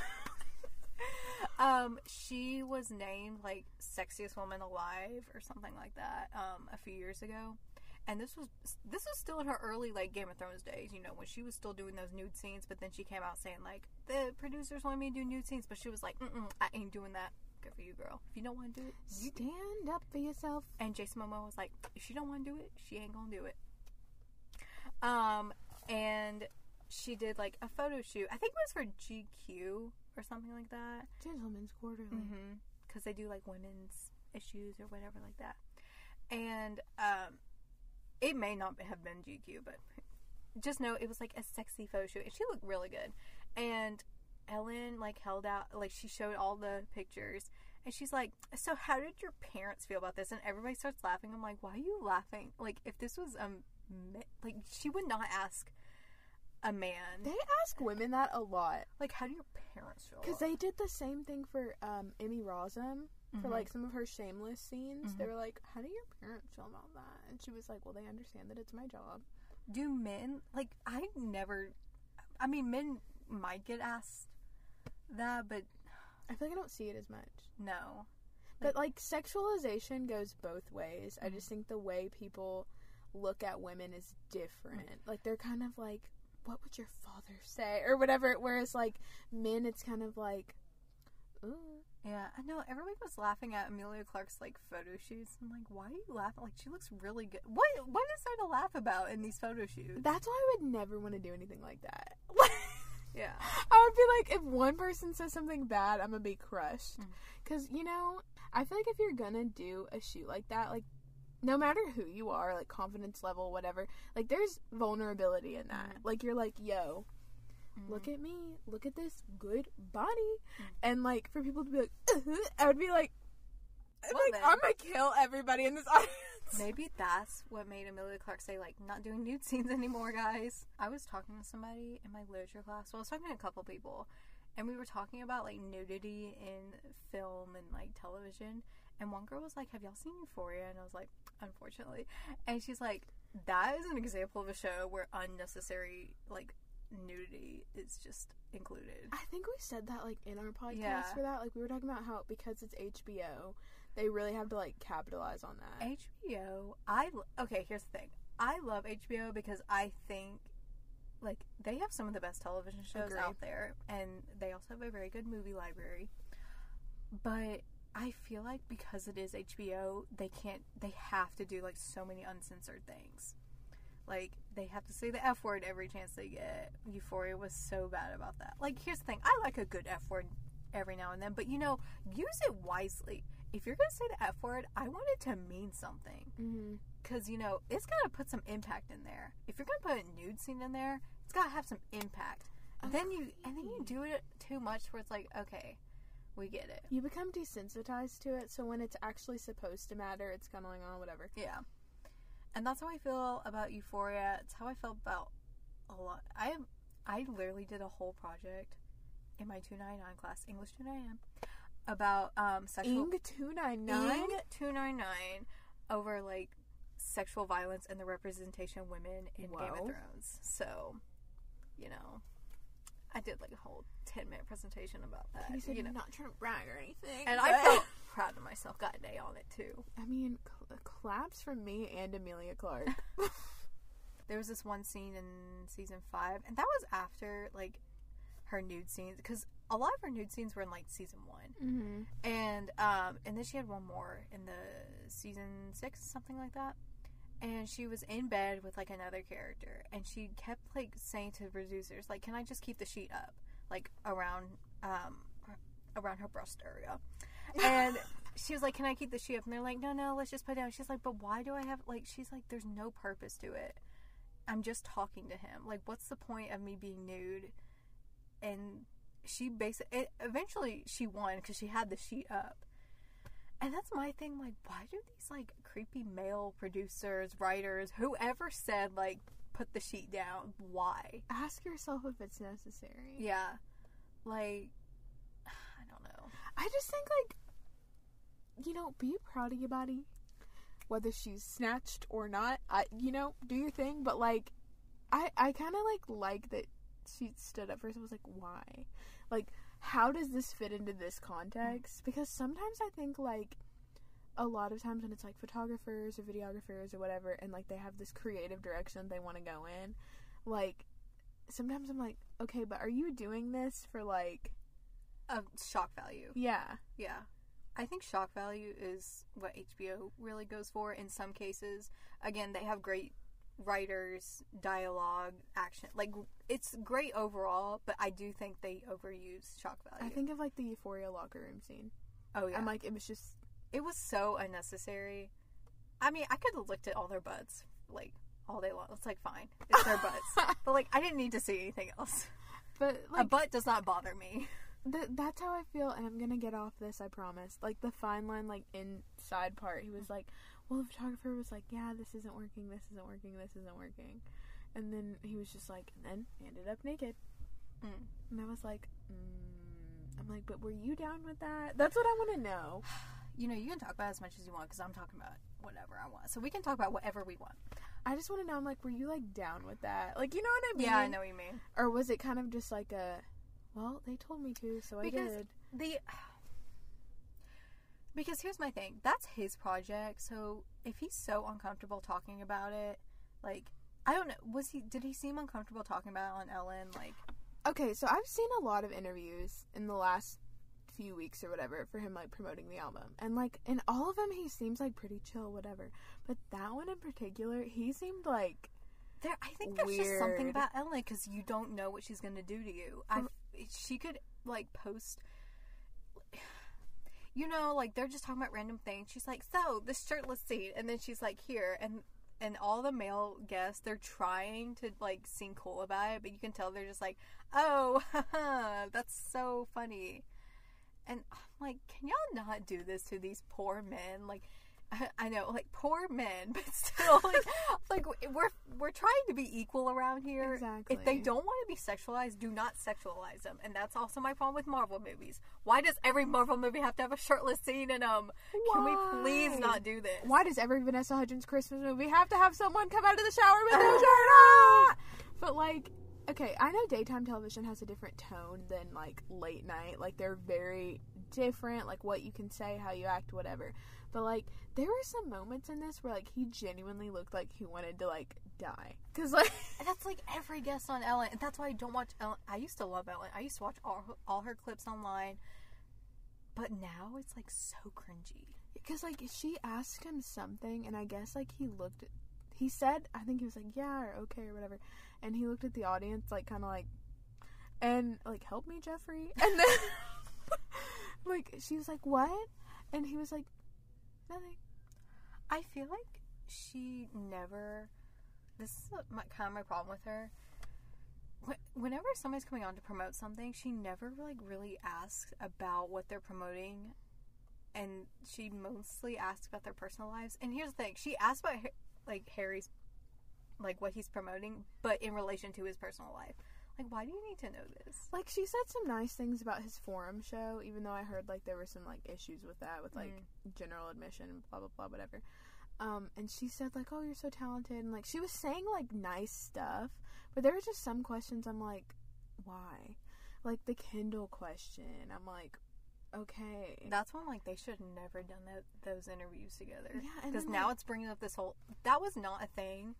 um, she was named like sexiest woman alive or something like that. Um, a few years ago, and this was this was still in her early like Game of Thrones days. You know, when she was still doing those nude scenes, but then she came out saying like the producers wanted me to do nude scenes, but she was like, Mm-mm, I ain't doing that. Good for you, girl. If you don't want to do it, you. Stand up for yourself. And Jason Momoa was like, if she don't want to do it, she ain't gonna do it. Um, and she did like a photo shoot. I think it was for GQ or something like that. Gentleman's Quarterly. Mm-hmm. Because they do like women's issues or whatever like that. And um, it may not have been GQ, but just know it was like a sexy photo shoot, and she looked really good. And Ellen like held out, like she showed all the pictures, and she's like, "So how did your parents feel about this?" And everybody starts laughing. I'm like, "Why are you laughing? Like if this was um, like she would not ask." A man, They ask women that a lot. like, how do your parents feel? Because they did the same thing for um, Emmy Rossum for Mhm. like some of her shameless scenes. They Mhm. were like, "How do your parents feel about that?" And she was like, "Well, they understand that it's my job." do men like I never I mean men might get asked that but I feel like I don't see it as much. no But like sexualization goes both ways. I just think the way people look at women is different. Like they're kind of like, what would your father say? Or whatever. Whereas like men, it's kind of like, ooh. Yeah, I know. Everybody was laughing at Emilia Clarke's like photo shoots. I'm like, why are you laughing? Like, she looks really good. What What is there to laugh about in these photo shoots? That's why I would never want to do anything like that. Yeah. I would be like, if one person says something bad, I'm gonna be crushed. Mm. Cause you know, I feel like if you're gonna do a shoot like that, like no matter who you are, like confidence level, whatever, like there's vulnerability in that. Mm. Like you're like, yo, look mm-hmm. at me, look at this good body, mm-hmm. and like for people to be like, I would be like, I'm Well, like. I'm gonna kill everybody in this audience. Maybe that's what made Emilia Clarke say, like, not doing nude scenes anymore, guys. I was talking to somebody in my literature class. Well, I was talking to a couple people, and we were talking about, like, nudity in film and, like, television. And one girl was like, Have y'all seen Euphoria? And I was like, Unfortunately. And she's like, That is an example of a show where unnecessary, like, nudity is just included. I think we said that like in our podcast Yeah. for that. Like we were talking about how because it's HBO, they really have to like capitalize on that. HBO, I okay. Here's the thing. I love HBO because I think like they have some of the best television shows Agree. out there, and they also have a very good movie library. But I feel like because it is HBO, they can't. They have to do like so many uncensored things. Like they have to say the F word every chance they get. Euphoria was so bad about that. Like here's the thing. I like a good F word every now and then, but you know, use it wisely. If you're gonna say the F word, I want it to mean something Mm-hmm. because you know it's got to put some impact in there. If you're gonna put a nude scene in there, it's got to have some impact. Then you and then you do it too much where it's like, okay, we get it. You become desensitized to it, so when it's actually supposed to matter, it's kind of like, oh, whatever. Yeah, and that's how I feel about Euphoria. It's how I felt about a lot. I I literally did a whole project in my two nine nine class, English two nine nine, about um sexual Ing two nine nine. Ing two nine nine over like sexual violence and the representation of women in Game of Thrones. So, you know, I did like a whole ten minute presentation about that. You said you know, you're not trying to brag or anything, and I felt proud of myself. Got an A on it too. I mean, cl- claps from me and Emilia Clarke. There was this one scene in season five, and that was after like her nude scenes because a lot of her nude scenes were in like season one. mm-hmm. and um and then she had one more in the season six something like that and she was in bed with like another character and she kept like saying to the producers like can i just keep the sheet up like around um around her breast area and she was like can i keep the sheet up? And they're like no no let's just put it down. She's like but why do i have like she's like there's no purpose to it. I'm just talking to him. Like what's the point of me being nude? And she basically eventually she won because she had the sheet up. And that's my thing like why do these like creepy male producers writers whoever said like put the sheet down why? Ask yourself if it's necessary. yeah. Like don't know I just think like, you know, be proud of your body, whether she's snatched or not. I, you know, do your thing. But like, I, I kind of like like that she stood up for herself. I was like, why? Like, how does this fit into this context? Mm. Because sometimes I think like. A lot of times when it's like photographers or videographers or whatever, and like they have this creative direction they want to go in, like sometimes I'm like, okay, but are you doing this for like, of shock value yeah, yeah i think shock value is what hbo really goes for in some cases again they have great writers dialogue action like it's great overall but i do think they overuse shock value I think of like the Euphoria locker room scene. oh yeah I'm like, it was just it was so unnecessary. I mean, I could have looked at all their butts like all day long. It's like fine, it's their butts, but like I didn't need to see anything else. but A butt does not bother me. Th- that's how I feel, and I'm gonna get off this. I promise. Like the fine line, like inside part, he was like, "Well, the photographer was like, yeah, this isn't working, this isn't working, this isn't working," and then he was just like, and then he ended up naked, Mm. and I was like, mm. I'm like, but were you down with that? That's what I want to know. You know, you can talk about as much as you want because I'm talking about whatever I want. So we can talk about whatever we want. I just want to know. I'm like, were you like down with that? Like, you know what I mean? Yeah, I know what you mean. Or was it kind of just like a, well, they told me to, so I did. The Because here's my thing. That's his project. So if he's so uncomfortable talking about it, like I don't know, was he did he seem uncomfortable talking about it on Ellen? Like Okay, so I've seen a lot of interviews in the last few weeks or whatever for him like promoting the album. And like in all of them he seems like pretty chill whatever. But that one in particular, he seemed like there I think there's just something about Ellen cuz you don't know what she's going to do to you. I she could like post you know, like they're just talking about random things. She's like, "So, this shirtless scene." And then she's like, "Here." And and all the male guests, they're trying to like seem cool about it, but you can tell they're just like, "Oh, that's so funny." And I'm like, can y'all not do this to these poor men? Like, I, I know, like poor men, but still, like, like we're we're trying to be equal around here. Exactly. If they don't want to be sexualized, do not sexualize them. And that's also my problem with Marvel movies. Why does every Marvel movie have to have a shirtless scene in them? Can we please not do this? Why does every Vanessa Hudgens Christmas movie have to have someone come out of the shower with no shirt on? But like, okay, I know daytime television has a different tone than like late night. Like they're very different, like what you can say, how you act, whatever. But like, there were some moments in this where like he genuinely looked like he wanted to like die, cause like, And that's like every guest on Ellen. And that's why I don't watch Ellen. I used to love Ellen. I used to watch all all her clips online. But now it's like so cringy. cause like she asked him something, and I guess like he looked. He said, I think he was like, yeah, or okay, or whatever. And he looked at the audience, like, kind of like, and like, help me, Jeffrey. And then, like, she was like, what? And he was like, nothing. I feel like she never. This is my, kind of my problem with her. Whenever somebody's coming on to promote something, she never like really asks about what they're promoting, and she mostly asks about their personal lives. And here's the thing: she asked about like Harry's, like what he's promoting, but in relation to his personal life. Like, why do you need to know this? Like, she said some nice things about his forum show, even though I heard like there were some like issues with that, with like general admission blah blah blah, whatever. Um, and she said like, "Oh, you're so talented," and like she was saying like nice stuff, but there were just some questions I'm like, why? Like the Kendall question, I'm like, okay, That's when like they should have never done that, those interviews together. yeah, because now like, it's bringing up this whole that was not a thing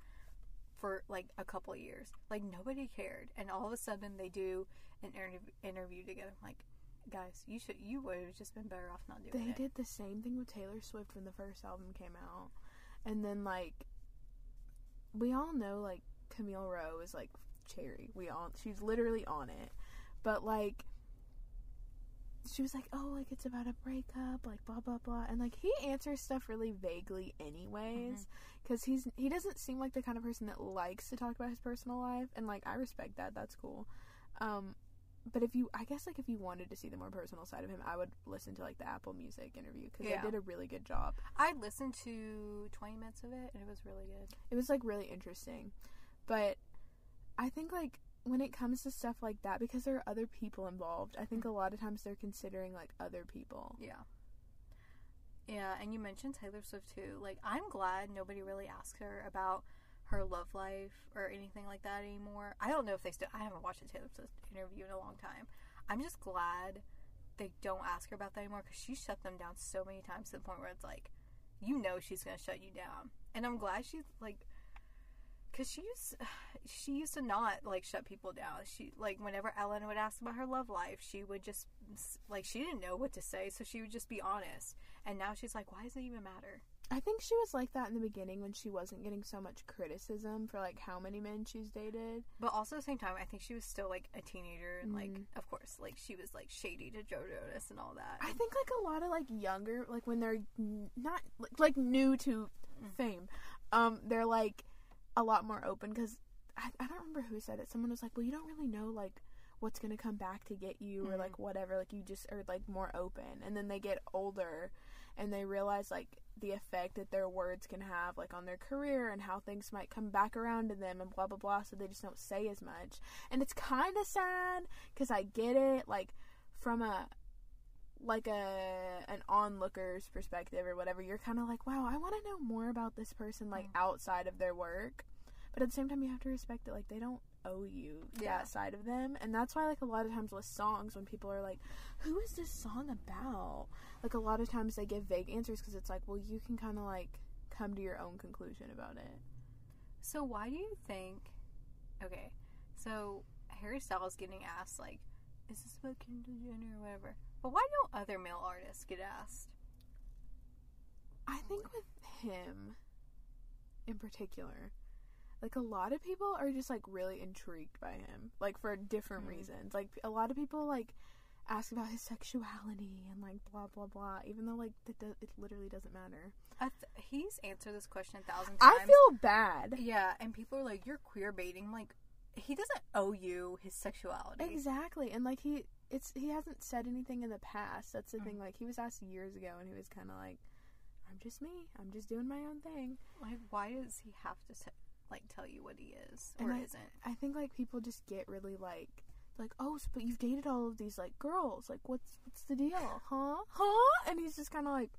for like a couple of years. Like nobody cared. And all of a sudden they do an interview, interview together. I'm like guys you should you would have just been better off not doing they it. did the same thing with Taylor Swift when the first album came out, and then like we all know like Camille Rowe is like cherry. We all she's literally on it, but like she was like, oh, like it's about a breakup, like blah blah blah, and like he answers stuff really vaguely anyways, because he's he doesn't seem like the kind of person that likes to talk about his personal life, and like I respect that. That's cool. Um, but if you, I guess like if you wanted to see the more personal side of him, I would listen to like the Apple Music interview because Yeah. they did a really good job. I listened to 20 minutes of it and it was really good It was like really interesting, but I think like when it comes to stuff like that, because there are other people involved, I think a lot of times they're considering like other people. yeah yeah and you mentioned Taylor Swift too like I'm glad nobody really asks her about her love life or anything like that anymore I don't know if they still I haven't watched a Taylor Swift interview in a long time I'm just glad they don't ask her about that anymore because she shut them down so many times to the point where it's like, you know, she's gonna shut you down. And I'm glad she's like, because she used she used to not like shut people down. She like whenever Ellen would ask about her love life, she would just like she didn't know what to say, so she would just be honest. And now she's like, why does it even matter? I think she was like that in the beginning when she wasn't getting so much criticism for like how many men she's dated. But also at the same time, I think she was still like a teenager, and like Mhm. of course, like she was like shady to Joe Jonas and all that. I think like a lot of like younger, like when they're n- not like, like new to Mm. fame, um, they're like a lot more open because I, I don't remember who said it. Someone was like, "Well, you don't really know like what's gonna come back to get you or Mhm. like whatever. Like you just are like more open." And then they get older and they realize like the effect that their words can have like on their career and how things might come back around to them and blah blah blah. So they just don't say as much. And it's kind of sad because I get it like from a like a an onlooker's perspective or whatever you're kind of like wow i want to know more about this person like Mm. outside of their work but at the same time you have to respect that like they don't owe you Yeah. that side of them. And that's why like a lot of times with songs when people are like, "Who is this song about?" Like a lot of times they give vague answers cuz it's like, "Well, you can kind of like come to your own conclusion about it." So why do you think? Okay, so Harry Styles getting asked like, "Is this about Kendall Jenner or whatever?" But why don't other male artists get asked? I think with him in particular, like a lot of people are just like really intrigued by him, like for different Mhm. reasons. Like a lot of people like ask about his sexuality and like blah blah blah, even though like it, do- it literally doesn't matter. Th- he's answered this question a thousand times. I feel bad. yeah, and people are like, "You're queer baiting." I'm like, he doesn't owe you his sexuality. Exactly, and like he, it's he hasn't said anything in the past. That's the Mm. thing. Like he was asked years ago, and he was kind of like, "I'm just me. I'm just doing my own thing." Like, why does he have to t- like tell you what he is And or I- isn't? I think like people just get really like like oh s- but you've dated all of these like girls like what's what's the deal huh huh and he's just kind of like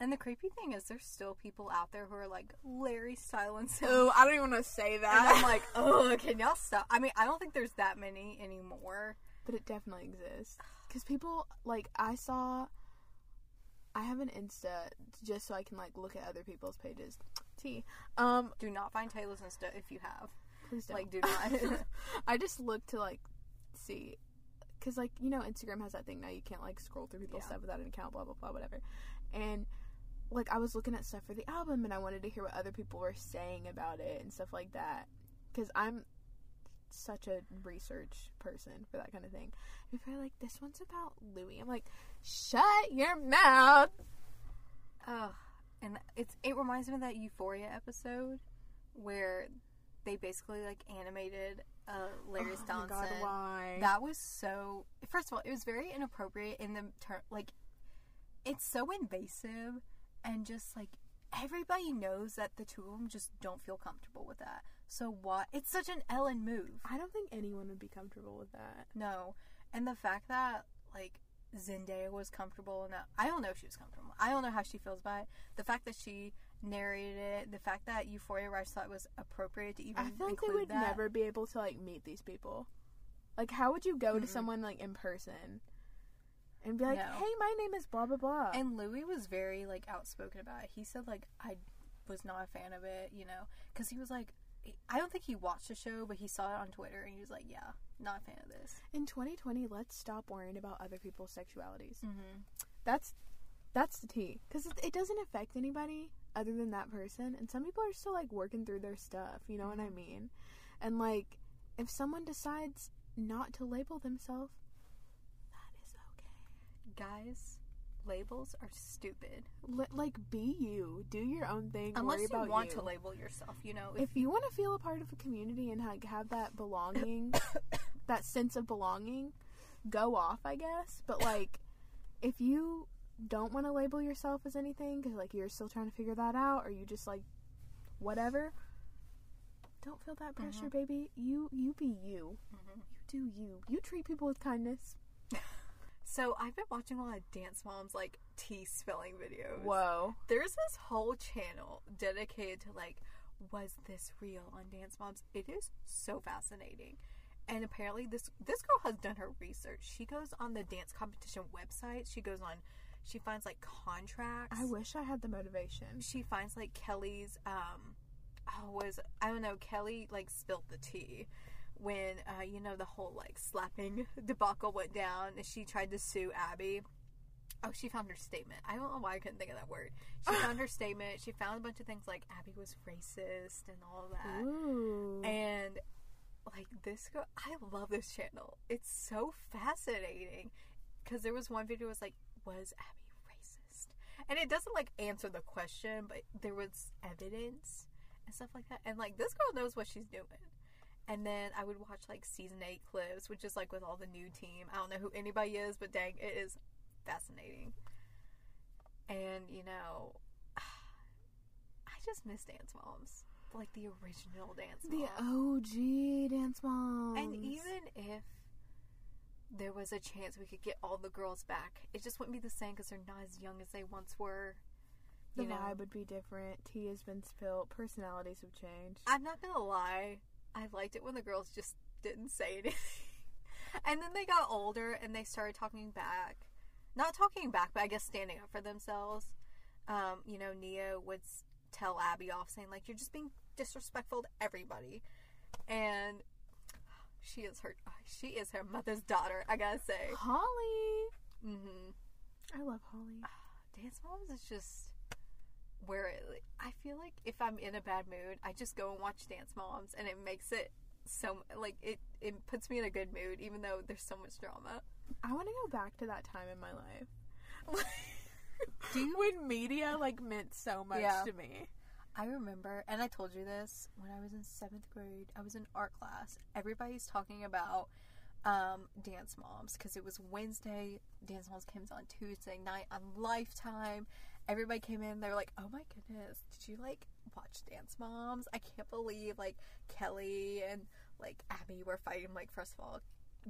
And the creepy thing is, there's still people out there who are like Larry Stylinson. oh I don't even want to say And that I'm like, oh, can y'all stop? I mean, I don't think there's that many anymore. But it definitely exists. Because people like I saw I have an Insta just so I can like look at other people's pages. T. Um Do not find Taylor's Insta if you have. please don't. Like, do not. I just look to like see. Because like you know Instagram has that thing now you can't like scroll through people's Yeah. stuff without an account blah blah blah whatever. And like I was looking at stuff for the album and I wanted to hear what other people were saying about it and stuff like that. Because I'm such a research person for that kind of thing. People are like, this one's about Louis. I'm like, shut your mouth. Ugh. And it's it reminds me of that Euphoria episode where they basically like animated uh, Larry oh god, why? That was so. First of all, it was very inappropriate in the term. Like, it's so invasive, and just like everybody knows that the two of them just don't feel comfortable with that. So what? It's such an Ellen move. I don't think anyone would be comfortable with that. No, and the fact that like Zendaya was comfortable and that I don't know if she was comfortable. I don't know how she feels about it. The fact that she narrated it, the fact that Euphoria Rush thought it was appropriate to even I feel like they include would that. never be able to like meet these people. Like, how would you go to Mm-mm. someone like in person and be like, No. "Hey, my name is blah blah blah"? And Louis was very like outspoken about it. He said like I was not a fan of it, you know, because he was like, I don't think he watched the show, but he saw it on Twitter and he was like, yeah, not a fan of this. in 2020, let's stop worrying about other people's sexualities. Mm-hmm. That's that's the tea, because it, it doesn't affect anybody other than that person. And some people are still like working through their stuff. You know what I Mhm. mean? And like, if someone decides not to label themselves, that is okay. Guys, labels are stupid Li- like, be you. Do your own thing. unless worry you about want you. to label yourself. You know, if you want to feel a part of a community and like have that belonging, that sense of belonging, go off, I guess. But like, if you don't want to label yourself as anything because like you're still trying to figure that out, or you just like whatever, don't feel that pressure, Mhm. baby. You you be you. Mhm. You do you. You treat people with kindness. So I've been watching a lot of Dance Moms like tea spilling videos. Whoa. There's this whole channel dedicated to like, was this real on Dance Moms? It is so fascinating. And apparently this this girl has done her research. She goes on the dance competition website. She goes on she finds like contracts. I wish I had the motivation. she finds like Kelly's um oh was I don't know, Kelly like spilled the tea when uh you know the whole like slapping debacle went down and she tried to sue Abby. Oh, she found her statement. I don't know why I couldn't think of that word. She found her statement. She found a bunch of things like Abby was racist and all that. Ooh. And like this girl, I love this channel. It's so fascinating because there was one video was like, was Abby racist? And it doesn't like answer the question, but there was evidence and stuff like that. And like this girl knows what she's doing. And then I would watch like season eight clips, which is like with all the new team. I don't know who anybody is, but dang, it is fascinating. And you know, I just miss Dance Moms, like the original Dance Moms. the OG dance moms. And even if there was a chance we could get all the girls back, it just wouldn't be the same because they're not as young as they once were. the you know. vibe would be different. Tea has been spilled. Personalities have changed. I'm not gonna lie, I liked it when the girls just didn't say anything. and then they got older and they started talking back. Not talking back, but I guess standing up for themselves. Um, you know, Nia would tell Abby off saying like you're just being disrespectful to everybody. And she is her she is her mother's daughter, I gotta say. Holly. Mm-hmm. I love Holly. Dance Moms is just where it, I feel like if I'm in a bad mood, I just go and watch Dance Moms, and it makes it so like it it puts me in a good mood, even though there's so much drama. I want to go back to that time in my life. Do you? when media like meant so much Yeah. to me. I remember, and I told you this when I was in seventh grade. I was in art class. Everybody's talking about um, Dance Moms because it was Wednesday. Dance Moms came on Tuesday night on Lifetime. Everybody came in. They were like, "Oh my goodness, did you like watch Dance Moms? I can't believe like Kelly and like Abby were fighting. Like, first of all,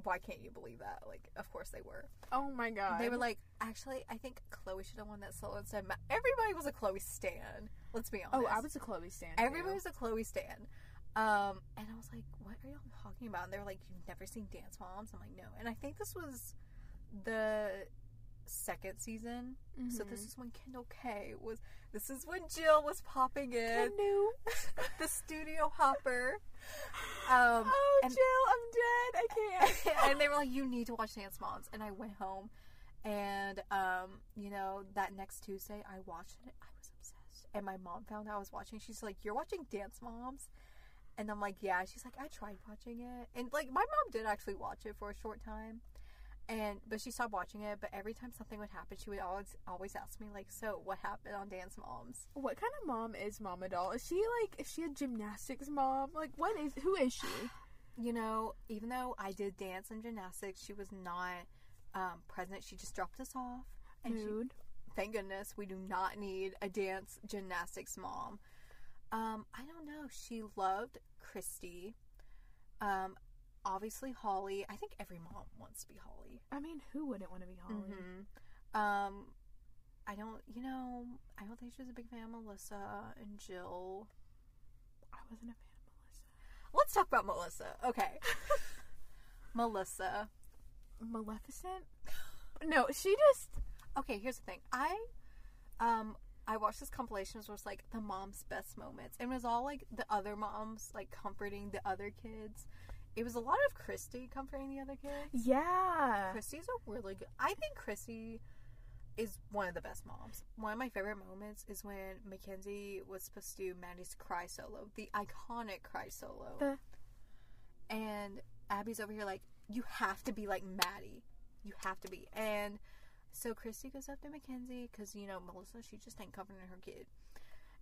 why can't you believe that? Like, of course they were. Oh my god. They were like, actually, I think Chloe should have won that solo instead. Everybody was a Chloe stan. Let's be honest. Oh, I was a Chloe stan. Everybody too. was a Chloe stan. Um, and I was like, what are y'all talking about? And they were like, you've never seen Dance Moms? I'm like, no. And I think this was the second season. So this Mhm. is when Kendall K was. This is when Jill was popping in the studio hopper. Um, oh, and- Jill, I'm dead. I can't. and they were like, "You need to watch Dance Moms." And I went home, and um, you know, that next Tuesday I watched it. I was obsessed. And my mom found out I was watching. She's like, "You're watching Dance Moms," and I'm like, "Yeah." She's like, "I tried watching it," and like my mom did actually watch it for a short time, and but she stopped watching it. But every time something would happen, she would always always ask me like, "So what happened on Dance Moms?" what kind of mom is Mama Doll? Is she like? Is she a gymnastics mom? Like, what is? Who is she? you know, even though I did dance and gymnastics, she was not um, present. She just dropped us off. And she, thank goodness, we do not need a dance gymnastics mom. Um, I don't know. She loved Christi. Um, obviously Holly. I think every mom wants to be Holly. I mean, who wouldn't want to be Holly? Mhm. Um, I don't. You know, I don't think she was a big fan of Melissa and Jill. I wasn't a fan of Melissa. Let's talk about Melissa. Okay. Melissa. Maleficent? No, she just. okay here's the thing i um i watched this compilation where it's like the mom's best moments and it was all like the other moms like comforting the other kids it was a lot of christi comforting the other kids Yeah. christi's a really good i think christi is one of the best moms one of my favorite moments is when mackenzie was supposed to do maddie's cry solo the iconic cry solo The- and abby's over here like you have to be like maddie you have to be and so Christi goes up to Mackenzie because you know Melissa, she just ain't comforting her kid,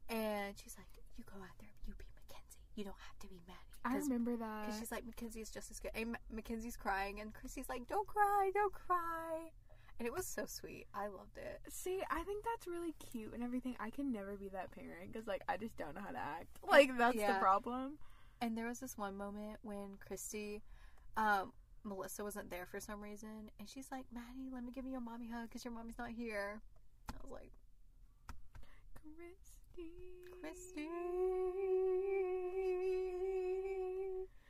and she's like, "You go out there, you be Mackenzie. You don't have to be Maddie." I remember that. because she's like Mackenzie is just as good. And Mackenzie's crying, and Christi's like, "Don't cry, don't cry," and it was so sweet. I loved it. See, I think that's really cute and everything. I can never be that parent because, like, I just don't know how to act. Like, that's Yeah. the problem. And there was this one moment when Christi, um, Melissa wasn't there for some reason, and she's like, "Maddie, let me give you a mommy hug because your mommy's not here." I was like, Christi. Christi.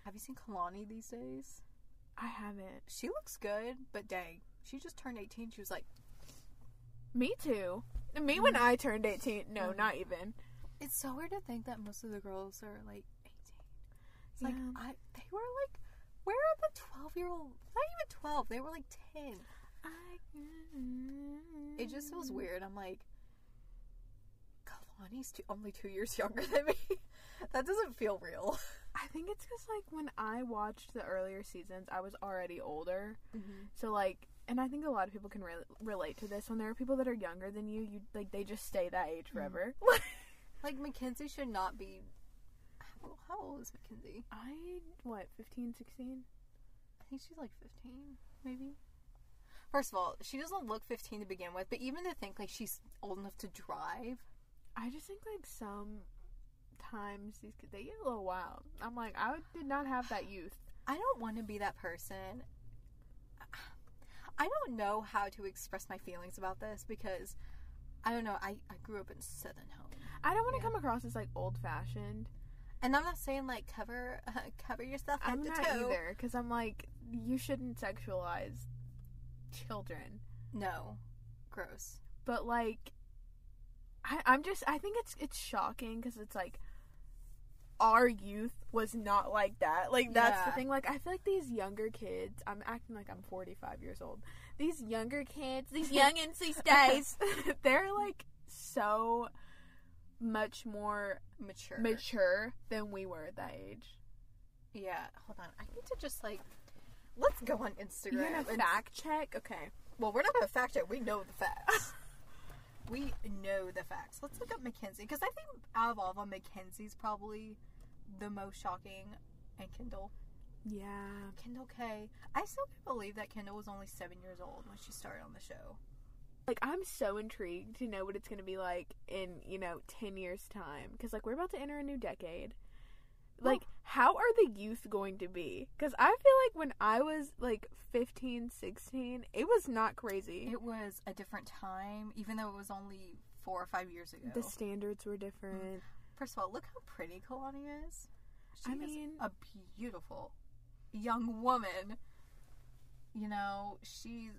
Have you seen Kalani these days? I haven't. She looks good, but dang, she just turned 18. She was like, Me too. Me when I turned 18. No, Mhm. not even. it's so weird to think that most of the girls are like 18. It's like, Yeah. I, they were like, where are the 12 year old? Not even 12, they were like 10. I... It just feels weird. I'm like, Kalani's two, only two years younger than me. that doesn't feel real. I think it's because, like, when I watched the earlier seasons, I was already older. Mm-hmm. So, like, and I think a lot of people can re- relate to this. When there are people that are younger than you, you like they just stay that age forever. Like, Mackenzie should not be. How, how old is Mackenzie? I what 15, 16? I think she's like 15, maybe. First of all, she doesn't look 15 to begin with, but even to think like she's old enough to drive. I just think like some times these kids they get a little wild. I'm like I did not have that youth. I don't want to be that person. I don't know how to express my feelings about this because I don't know. I, I grew up in Southern home. I don't want to Yeah. come across as like old fashioned. And I'm not saying like cover uh, cover yourself I'm not toe. either because I'm like you shouldn't sexualize children, No, gross. but like I, I'm just I think it's it's shocking because it's like our youth was not like that. Like that's the thing. Like I feel like these younger kids. I'm acting like I'm 45 years old. These younger kids, these youngins these days, they're like so much more Mature. mature than we were at that age. Yeah. Hold on. I need to just like let's go on Instagram. You're gonna and- fact check, okay? Well, we're not gonna fact check. We know the facts. we know the facts. Let's look up Mackenzie because I think out of all of them, Mackenzie's probably the most shocking, and Kendall. Yeah. Kendall K. I still can't believe that Kendall was only seven years old when she started on the show. Like I'm so intrigued to know what it's gonna be like in you know 10 years time because like we're about to enter a new decade. Like how are the youth going to be? Because I feel like when I was like 15, 16, it was not crazy. It was a different time, even though it was only four or five years ago. the standards were different. Mm-hmm. First of all, look how pretty Kalani is. She I mean- a beautiful young woman. You know, she's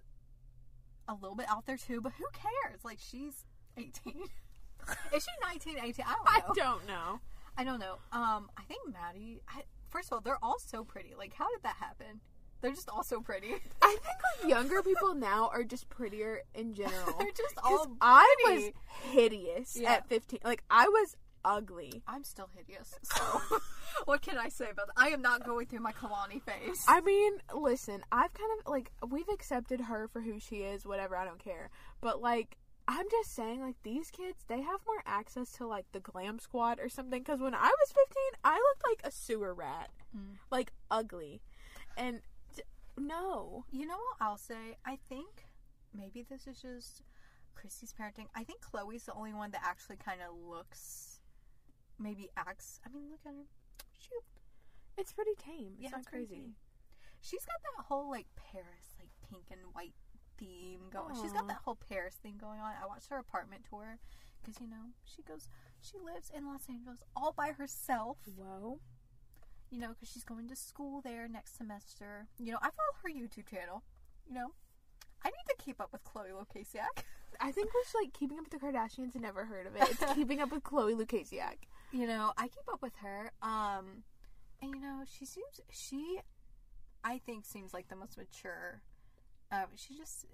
a little bit out there too, but who cares? Like, she's 18. is she 19, 18? I don't I don't know. I don't know. Um, I think Maddie. I, first of all, they're all so pretty. Like, how did that happen? They're just all so pretty. I think like younger people now are just prettier in general. they're just all. I was hideous Yeah. at 15. Like I was ugly. I'm still hideous. So, what can I say about that? I am not going through my Kalani phase. I mean, listen, I've kind of like we've accepted her for who she is, whatever, I don't care. But like I'm just saying like these kids, they have more access to like the glam squad or something cuz when I was 15, I looked like a sewer rat. Mm. Like ugly. And d- no. You know what I'll say? I think maybe this is just Christi's parenting. I think Chloe's the only one that actually kind of looks, maybe acts. I mean, look at her. She, It's pretty tame. It's Yeah, not it's crazy. tame. she's got that whole like Paris, like pink and white theme going. She's got that whole Paris thing going on. I watched her apartment tour because you know she goes, she lives in Los Angeles all by herself. Whoa. You know, because she's going to school there next semester. You know, I follow her YouTube channel. You know, I need to keep up with Chloe Lukasiak. I think it's like keeping up with the Kardashians and never heard of it. It's keeping up with Chloe Lukasiak. you know, I keep up with her. Um, and you know, she seems she, I think, seems like the most mature. Um, she just,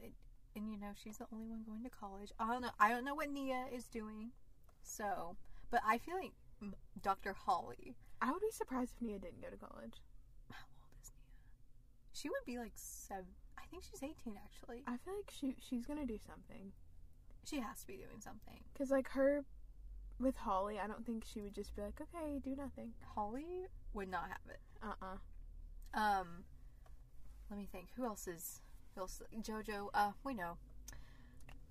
and you know, she's the only one going to college. I don't know. I don't know what Nia is doing. So, but I feel like Dr. Holly. I would be surprised if Nia didn't go to college. How old is Nia? She would be like seven. I think she's eighteen. Actually, I feel like she she's gonna do something. she has to be doing something. Cause like her with Holly, I don't think she would just be like, okay, do nothing. Holly would not have it. Uh uh Um, let me think. Who else is? JoJo. Uh, we know.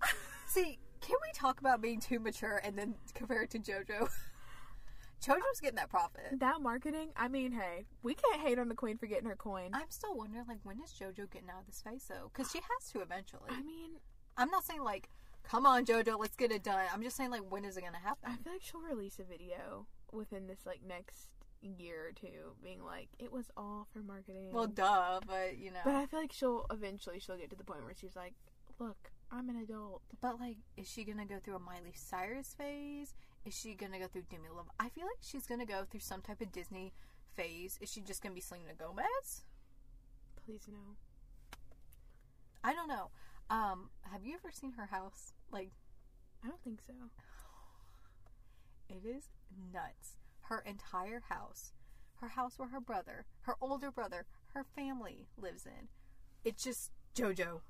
See, can we talk about being too mature and then compare it to JoJo? JoJo's getting that profit. That marketing, I mean, hey, we can't hate on the queen for getting her coin. I'm still wondering, like, when is JoJo getting out of this phase though? Because she has to eventually. I mean, I'm not saying like, come on, JoJo, let's get it done. I'm just saying like, when is it gonna happen? I feel like she'll release a video within this like next year or two, being like, it was all for marketing. Well, duh, but you know. but I feel like she'll eventually she'll get to the point where she's like, look, I'm an adult. But like, is she gonna go through a Miley Cyrus phase? Is she gonna go through Demi Love? I feel like she's gonna go through some type of Disney phase. Is she just gonna be Selena Gomez? Please no. I don't know. Um, have you ever seen her house? Like, I don't think so. it is nuts. Her entire house, her house where her brother, her older brother, her family lives in. It's just JoJo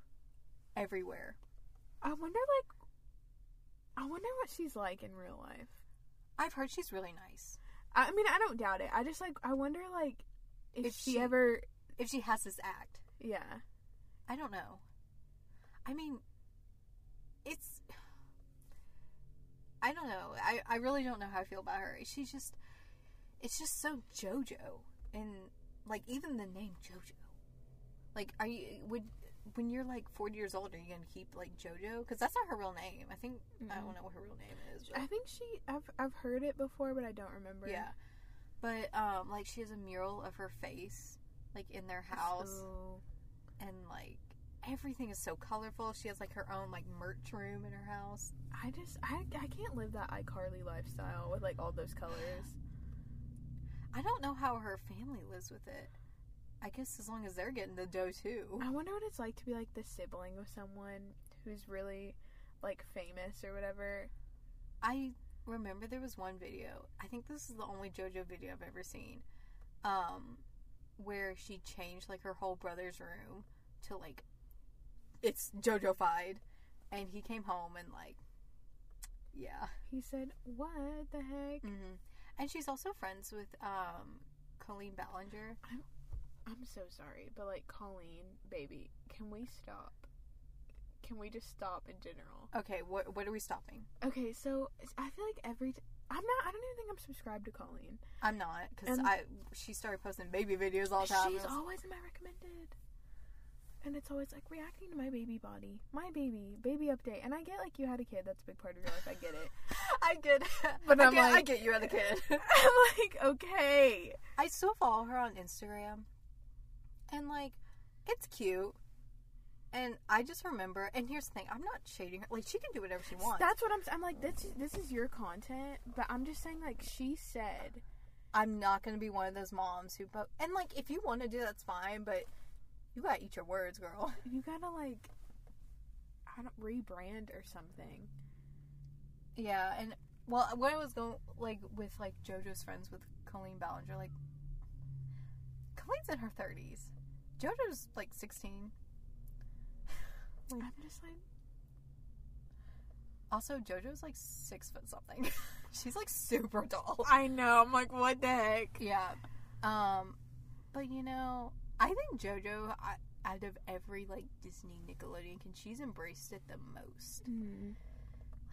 everywhere. I wonder like I wonder what she's like in real life. I've heard she's really nice. I mean, I don't doubt it. I just like I wonder like if, If she, she- ever If she has this act, yeah. I don't know. I mean, it's. I don't know. I, I really don't know how I feel about her. She's just. It's just so JoJo. And, like, even the name JoJo. Like, are you. Would. When you're like 40 years old, are you going to keep, like, JoJo? Because that's not her real name. I think. I Mm-mm. don't know what her real name is. But, I think she I've I've heard it before, but I don't remember. yeah. But um, like she has a mural of her face, like in their house, So- and like everything is so colorful. She has like her own like merch room in her house. I just I I can't live that iCarly lifestyle with like all those colors. I don't know how her family lives with it. I guess as long as they're getting the dough too. I wonder what it's like to be like the sibling of someone who's really like famous or whatever. I remember there was one video. I think this is the only JoJo video I've ever seen. Um where she changed like her whole brother's room to like it's JoJo-fied and he came home and like yeah. He said, "What the heck?" hmm And she's also friends with um Colleen Ballinger. I'm so sorry, but like Colleen, baby, can we stop? Can we just stop in general? Okay, what what are we stopping? Okay, so I feel like every t- I'm not. I don't even think I'm subscribed to Colleen. I'm not because I she started posting baby videos all the time. She's always in my recommended. And it's always like reacting to my baby body, my baby, baby update. And I get like you had a kid, that's a big part of your life. I get it. I get, But I I'm get, I get you as a kid. I'm like, okay. I still follow her on Instagram, and like, it's cute. And I just remember, and here's the thing: I'm not shading her. Like, she can do whatever she wants. That's what I'm. I'm like, this. This is your content, but I'm just saying, like she said, I'm not gonna be one of those moms who, but and like, if you want to do, that's fine. But you gotta eat your words, girl. you gotta like, I don't rebrand or something. Yeah, and well, when I was going like with like JoJo's friends with Colleen Ballinger, like Colleen's in her 30s. JoJo's like 16. I'm just like, Also, JoJo's like six foot something. She's like super tall. I know. I'm like, what the heck? Yeah. Um, but you know, I think JoJo, I, out of every like Disney Nickelodeon, can she's embraced it the most. Mm.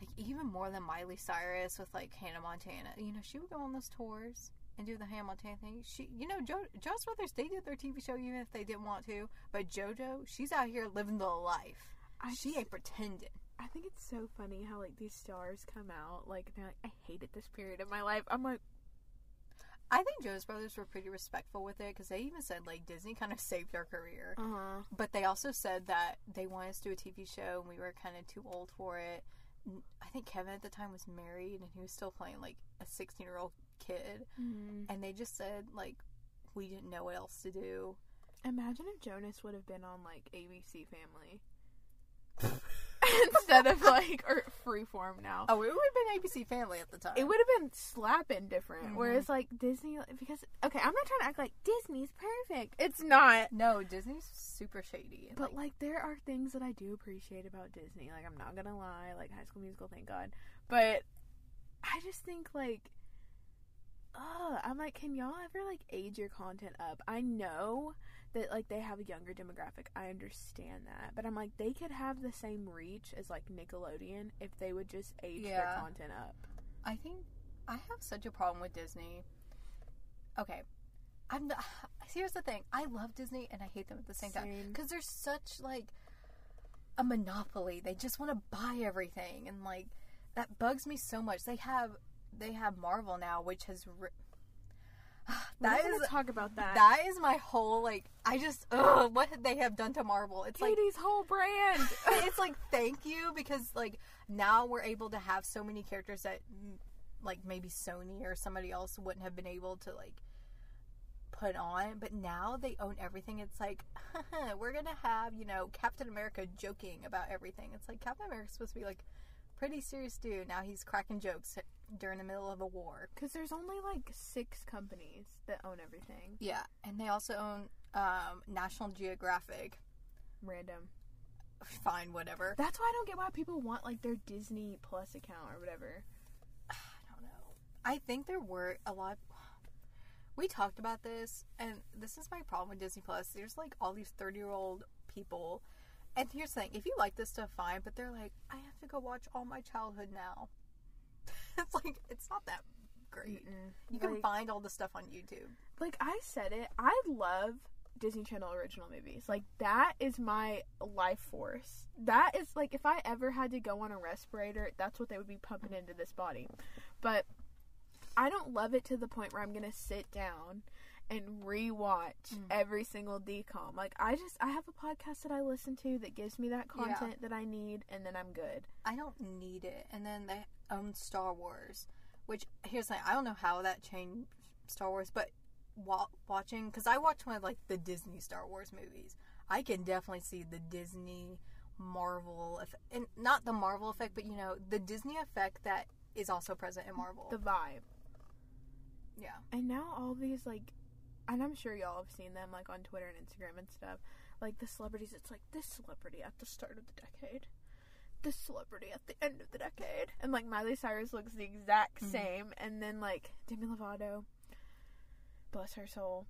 Like even more than Miley Cyrus with like Hannah Montana. You know, she would go on those tours and do the Hannah Montana thing. She, you know, jo- Jonas Brothers they did their TV show even if they didn't want to. But JoJo, she's out here living the life. I she just- ain't pretending. I think it's so funny how like these stars come out like they're like I hated this period of my life. I'm like I think Jonas Brothers were pretty respectful with it because they even said like Disney kind of saved their career. uh huh. But they also said that they wanted us to do a TV show and we were kind of too old for it. N- I think Kevin at the time was married and he was still playing like a 16 year old kid. Mm-hmm. And they just said like we didn't know what else to do. Imagine if Jonas would have been on like ABC Family instead of like or Freeform now. Oh, it would have been ABC Family at the time. It would have been slapping different. Mhm. Whereas like Disney, because okay, I'm not trying to act like Disney's perfect. It's not. no, Disney's super shady. But like there are things that I do appreciate about Disney. Like I'm not gonna lie, like High School Musical, thank God. But I just think like, uh, I'm like, can y'all ever like age your content up? I know that like they have a younger demographic. I understand that, but I'm like they could have the same reach as like Nickelodeon if they would just age their content up. I think I have such a problem with Disney. Okay, I'm. The, here's the thing: I love Disney and I hate them at the same, time Same. because they're such like a monopoly. They just want to buy everything, and like that bugs me so much. They have they have Marvel now, which has. We're that is talk about that. that is my whole like. I just ugh, what they have done to Marvel. It's like Katie's whole brand. it's like thank you because like now we're able to have so many characters that like maybe Sony or somebody else wouldn't have been able to like put on but now they own everything it's like we're gonna have you know Captain America joking about everything it's like Captain America's supposed to be like pretty serious dude now he's cracking jokes during the middle of a war Because there's only like six companies that own everything. yeah and they also own um, National Geographic Random. fine whatever That's why I don't get why people want like their Disney Plus account or whatever. I don't know. I think there were a lot. We talked about this, and this is my problem with Disney Plus. There's like all these 30 year old people. And here's the thing if you like this stuff, fine, but they're like, I have to go watch all my childhood now. it's like, it's not that great. You can like, find all the stuff on YouTube. like I said it. I love Disney Channel original movies. Like that is my life force. That is like if I ever had to go on a respirator, that's what they would be pumping into this body. But I don't love it to the point where I'm gonna sit down and rewatch Mm. every single DCOM. Like I just I have a podcast that I listen to that gives me that Yeah. content that I need, and then I'm good. I don't need it. And then they own Star Wars, which here's the thing: I don't know how that changed Star Wars, but wa- watching because I watch one of like the Disney Star Wars movies, I can definitely see the Disney Marvel eff- and not the Marvel effect, but you know the Disney effect that is also present in Marvel. The vibe. yeah, And now all these like, and I'm sure y'all have seen them like on Twitter and Instagram and stuff. Like the celebrities, it's like this celebrity at the start of the decade, this celebrity at the end of the decade, and like Miley Cyrus looks the exact Mhm. same, and then like Demi Lovato, bless her soul.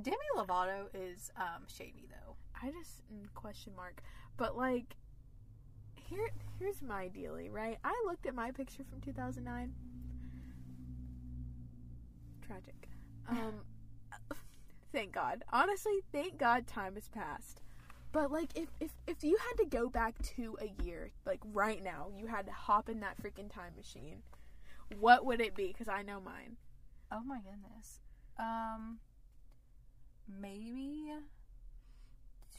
Demi Lovato is um, shady though. I just mm, question mark, but like, here here's my dealie, right? I looked at my picture from 2009. Tragic. Um, thank God. Honestly, thank God time has passed. But like, if if if you had to go back to a year, like right now, you had to hop in that freaking time machine. What would it be? Because I know mine. Oh my goodness. Um, maybe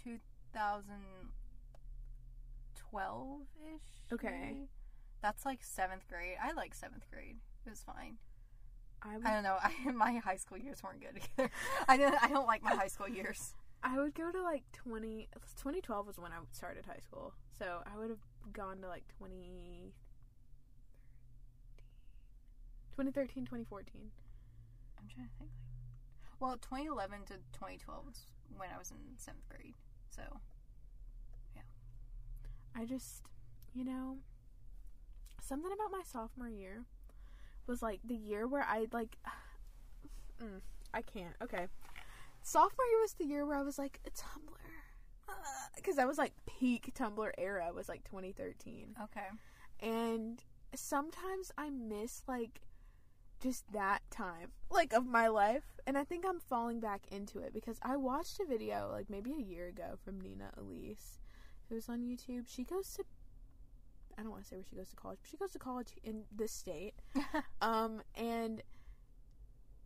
2012 ish. Okay. That's like seventh grade. I like seventh grade. It was fine. I would I don't know. I, my high school years weren't good either. I don't. I don't like my high school years. I would go to like 20 2012 was when I started high school. So I would have gone to like 20 2013 2014. I'm trying to think. Well, 2011 to 2012 was when I was in seventh grade. So yeah. I just, you know, something about my sophomore year was like the year where I like mm, I can't. Okay. Sophomore year was the year where I was like a Tumblr. Because that was like peak Tumblr era was like 2013. okay. and sometimes I miss like just that time like of my life and I think I'm falling back into it because I watched a video like maybe a year ago from Nina Elise who's on YouTube. She goes to I don't want to say where she goes to college, but she goes to college in this state. Um and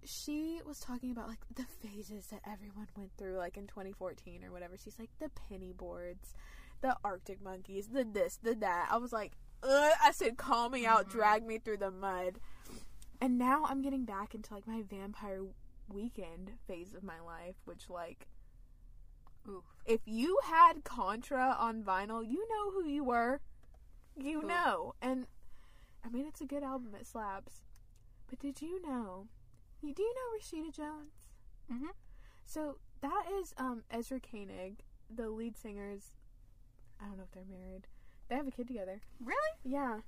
she was talking about like the phases that everyone went through like in 2014 or whatever. She's like the penny boards, the Arctic monkeys, the this, the that. I was like, Ugh. I said, call me out, Mhm. drag me through the mud. And now I'm getting back into like my vampire weekend phase of my life, which like Ooh. if you had Contra on vinyl, you know who you were. You Ooh. know. And I mean it's a good album, it slaps. But did you know? You do you know Rashida Jones? Mhm. So that is um Ezra Koenig, the lead singers. I don't know if they're married. They have a kid together. Really? Yeah,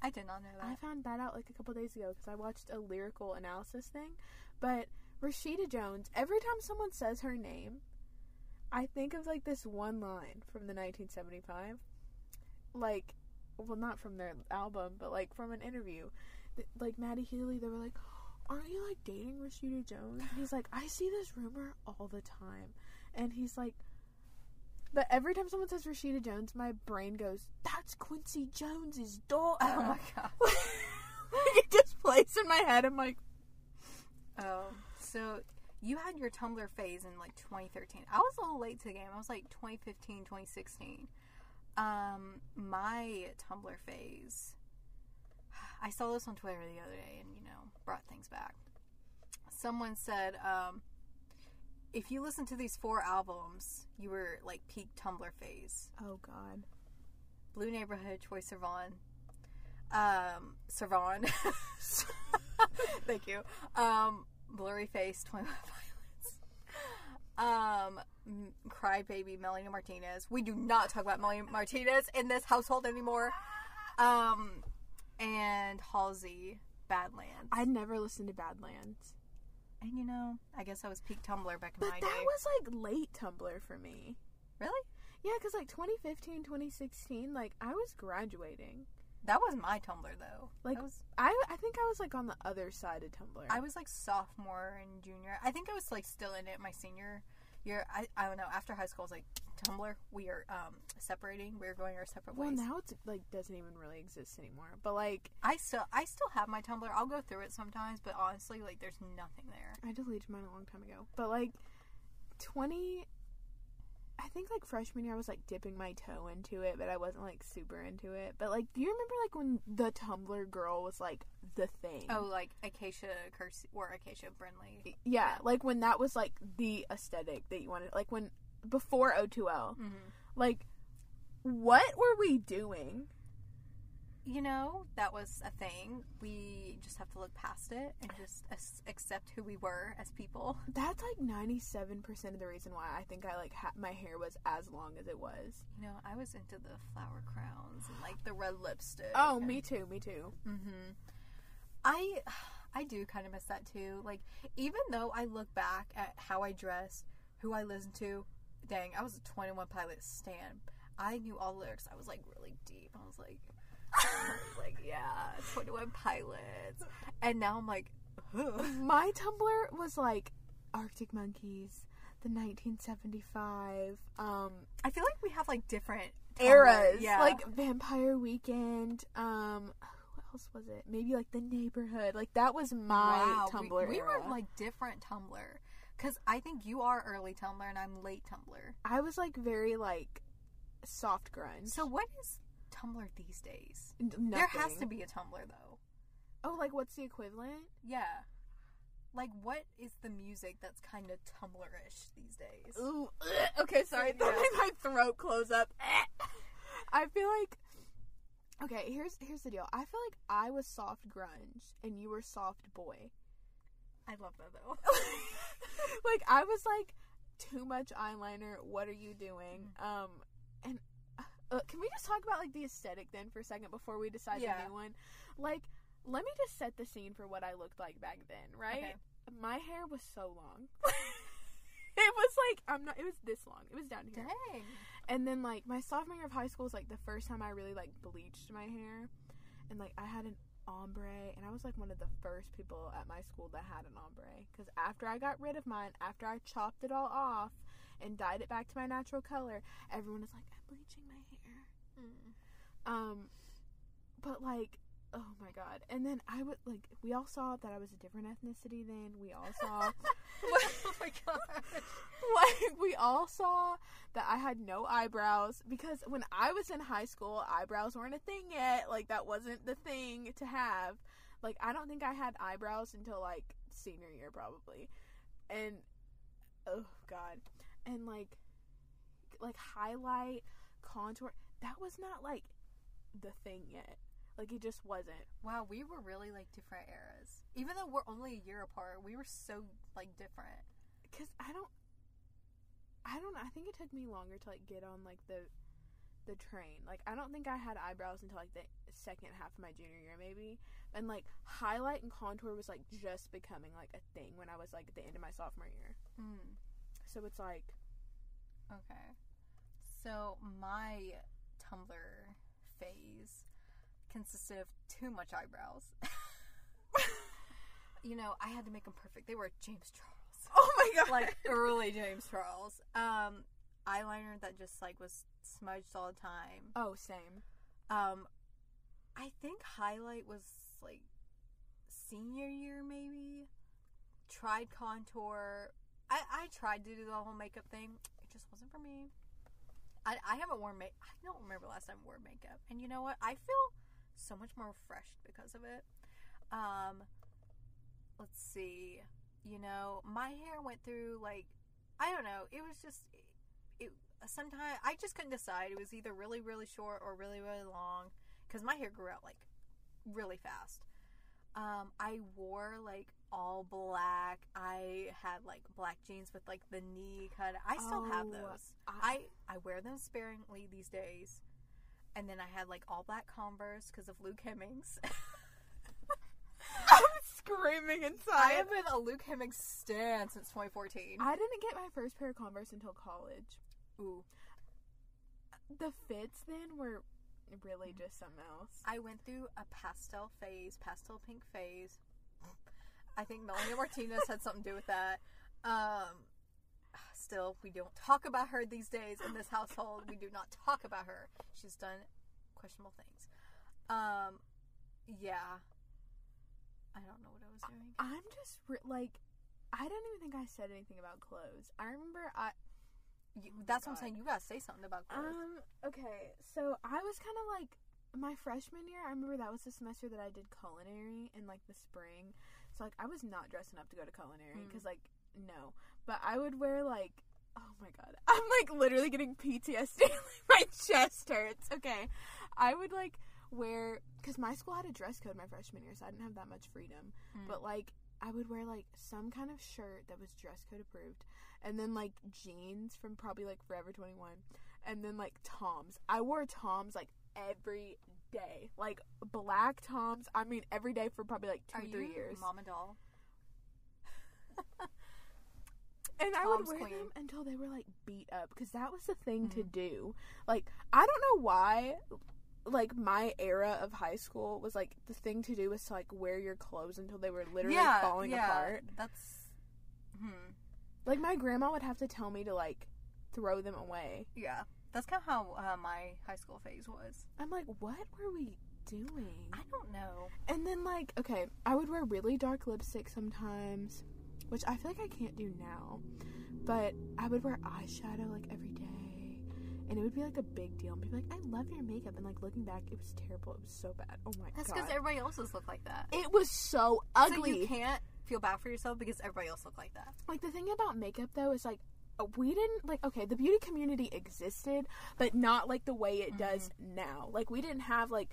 I did not know that. I found that out like a couple days ago because I watched a lyrical analysis thing. But Rashida Jones, every time someone says her name, I think of like this one line from the 1975. Like, well, not from their album, but like from an interview. Like Matty Healy, they were like, Aren't you like dating Rashida Jones? And he's like, I see this rumor all the time. And he's like, but every time someone says Rashida Jones, my brain goes, That's Quincy Jones's daughter. Oh my god. it just plays in my head. I'm like, Oh, so you had your Tumblr phase in like 2013. I was a little late to the game. I was like 2015, 2016. Um, my Tumblr phase. I saw this on Twitter the other day, and you know, brought things back. Someone said, um, if you listen to these four albums, you were like peak Tumblr phase. oh god. Blue Neighborhood, Troye Sivan, um, Sivan. Thank you. Um, Blurryface, Twenty One Violence. Um, Crybaby, Melanie Martinez. We do not talk about Melanie Martinez in this household anymore. Um, and Halsey, Badlands. I'd never listened to Badlands. and you know, I guess I was peak Tumblr back in But my that was like late Tumblr for me. Really? Yeah, because like 2015, 2016, like I was graduating. That was my Tumblr though. Like- that was I, I think I was like on the other side of Tumblr. I was like sophomore and junior. I think I was like still in it my senior year. I, I don't know. After high school, I was like Tumblr, we are um separating. We're going our separate Well, ways. Well, now it's like doesn't even really exist anymore. But like, I still I still have my Tumblr. I'll go through it sometimes, but honestly, like there's nothing there. I deleted mine a long time ago. But like, twenty. I think like freshman year I was like dipping my toe into it, but I wasn't like super into it. But like, do you remember like when the Tumblr girl was like the thing? Oh, like Acacia Kersey or Acacia Brinley. yeah, like when that was like the aesthetic that you wanted. Like when before O2L, Mm-hmm. like what were we doing? You know, that was a thing. We just have to look past it and just as- accept who we were as people. That's like ninety seven percent of the reason why I think I like ha- my hair was as long as it was. You know, I was into the flower crowns and like the red lipstick. Oh, and- me too, me too. Mm-hmm. I I do kind of miss that too. Like even though I look back at how I dressed, who I listened to, dang, I was a Twenty One Pilot stan. I knew all the lyrics. I was like really deep. I was like, I was like yeah, Twenty One Pilots. And now I'm like. My Tumblr was like Arctic Monkeys, the 1975 um I feel like we have like different eras, Yeah, like Vampire Weekend. Um, who else was it? Maybe like the Neighborhood. Like that was my Wow, Tumblr We, era. were like different Tumblr. Cause I think you are early Tumblr and I'm late Tumblr. I was like very like soft grunge. So what is Tumblr these days? N- There has to be a Tumblr though. Oh, like what's the equivalent? Yeah. Like what is the music that's kind of Tumblr-ish these days? Ooh, okay, sorry. That Yeah. made my throat close up. I feel like okay. Here's here's the deal. I feel like I was soft grunge and you were soft boy. I love that though. like I was like too much eyeliner. What are you doing? Um, and uh, can we just talk about like the aesthetic then for a second before we decide Yeah. the new one? Like, let me just set the scene for what I looked like back then. Right? Okay. My hair was so long. it was like I'm not. It was this long. It was down here. Dang. And then like my sophomore year of high school was like the first time I really like bleached my hair, and like I had an ombre, and I was like one of the first people at my school that had an ombre. Because after I got rid of mine, after I chopped it all off and dyed it back to my natural color, everyone was like, "I'm bleaching my hair." Mm. Um, but like. Oh my god. And then I would like we all saw that I was a different ethnicity then. We all saw oh my god. like we all saw that I had no eyebrows because when I was in high school, eyebrows weren't a thing yet. Like that wasn't the thing to have. Like I don't think I had eyebrows until like senior year probably. And oh god. And like like highlight, contour, that was not like the thing yet. Like it just wasn't. Wow, we were really like different eras. Even though we're only a year apart, we were so like different. Cuz I don't I don't. I think it took me longer to like get on like the the train. Like I don't think I had eyebrows until like the second half of my junior year maybe. And like highlight and contour was like just becoming like a thing when I was like at the end of my sophomore year. Mm. So it's like Okay. So my Tumblr phase consisted of too much eyebrows. you know, I had to make them perfect. They were James Charles. Oh my god. like early James Charles. Um eyeliner that just like was smudged all the time. Oh, same. Um I think highlight was like senior year maybe. Tried contour. I I tried to do the whole makeup thing. It just wasn't for me. I I haven't worn make I don't remember last time I wore makeup. And you know what? I feel so much more refreshed because of it. Um let's see. You know, my hair went through like I don't know. It was just it sometimes I just couldn't decide. It was either really really short or really really long cuz my hair grew out like really fast. Um I wore like all black. I had like black jeans with like the knee cut. I still have Oh, those. I- I I wear them sparingly these days. And then I had like all black Converse because of Luke Hemmings. I'm screaming inside. I have been a Luke Hemmings stan since 2014. I didn't get my first pair of Converse until college. Ooh. The fits then were really just something else. I went through a pastel phase, pastel pink phase. I think Melanie Martinez had something to do with that. Um, still we don't talk about her these days in this household. We do not talk about her. She's done questionable things. Um, yeah. I don't know what I was doing. I'm just re- like, I don't even think I said anything about clothes. I remember I. You, Oh that's what I'm saying. You gotta say something about clothes. Um. Okay. So I was kind of like my freshman year. I remember that was the semester that I did culinary in like the spring. So like I was not dressing up to go to culinary Mm. because like no. But I would wear like. Oh my god. I'm like literally getting PTSD. my chest hurts. Okay. I would like wear because my school had a dress code my freshman year, so I didn't have that much freedom. Mm. But like I would wear like some kind of shirt that was dress code approved, and then like jeans from probably like Forever 21, and then like Toms. I wore Toms like every day, like black Toms. I mean every day for probably like two Are three years. Mama doll? and I would wear queen. them until they were like beat up because that was the thing to Mhm. do. Like I don't know why. Like my era of high school was like the thing to do was to like wear your clothes until they were literally yeah, falling yeah. apart. That's. Hmm. Like my grandma would have to tell me to like throw them away. Yeah. That's kind of how uh, my high school phase was. I'm like, what were we doing? I don't know. And then like, okay, I would wear really dark lipstick sometimes, which I feel like I can't do now. But I would wear eyeshadow like every day. And it would be like a big deal. And people like, I love your makeup. And like looking back, it was terrible. It was so bad. Oh my That's god. because everybody else's look like that. it was so So ugly. you can't feel bad for yourself because everybody else look like that. like the thing about makeup though is like we didn't like okay the beauty community existed but not like the way it does now like we didn't have like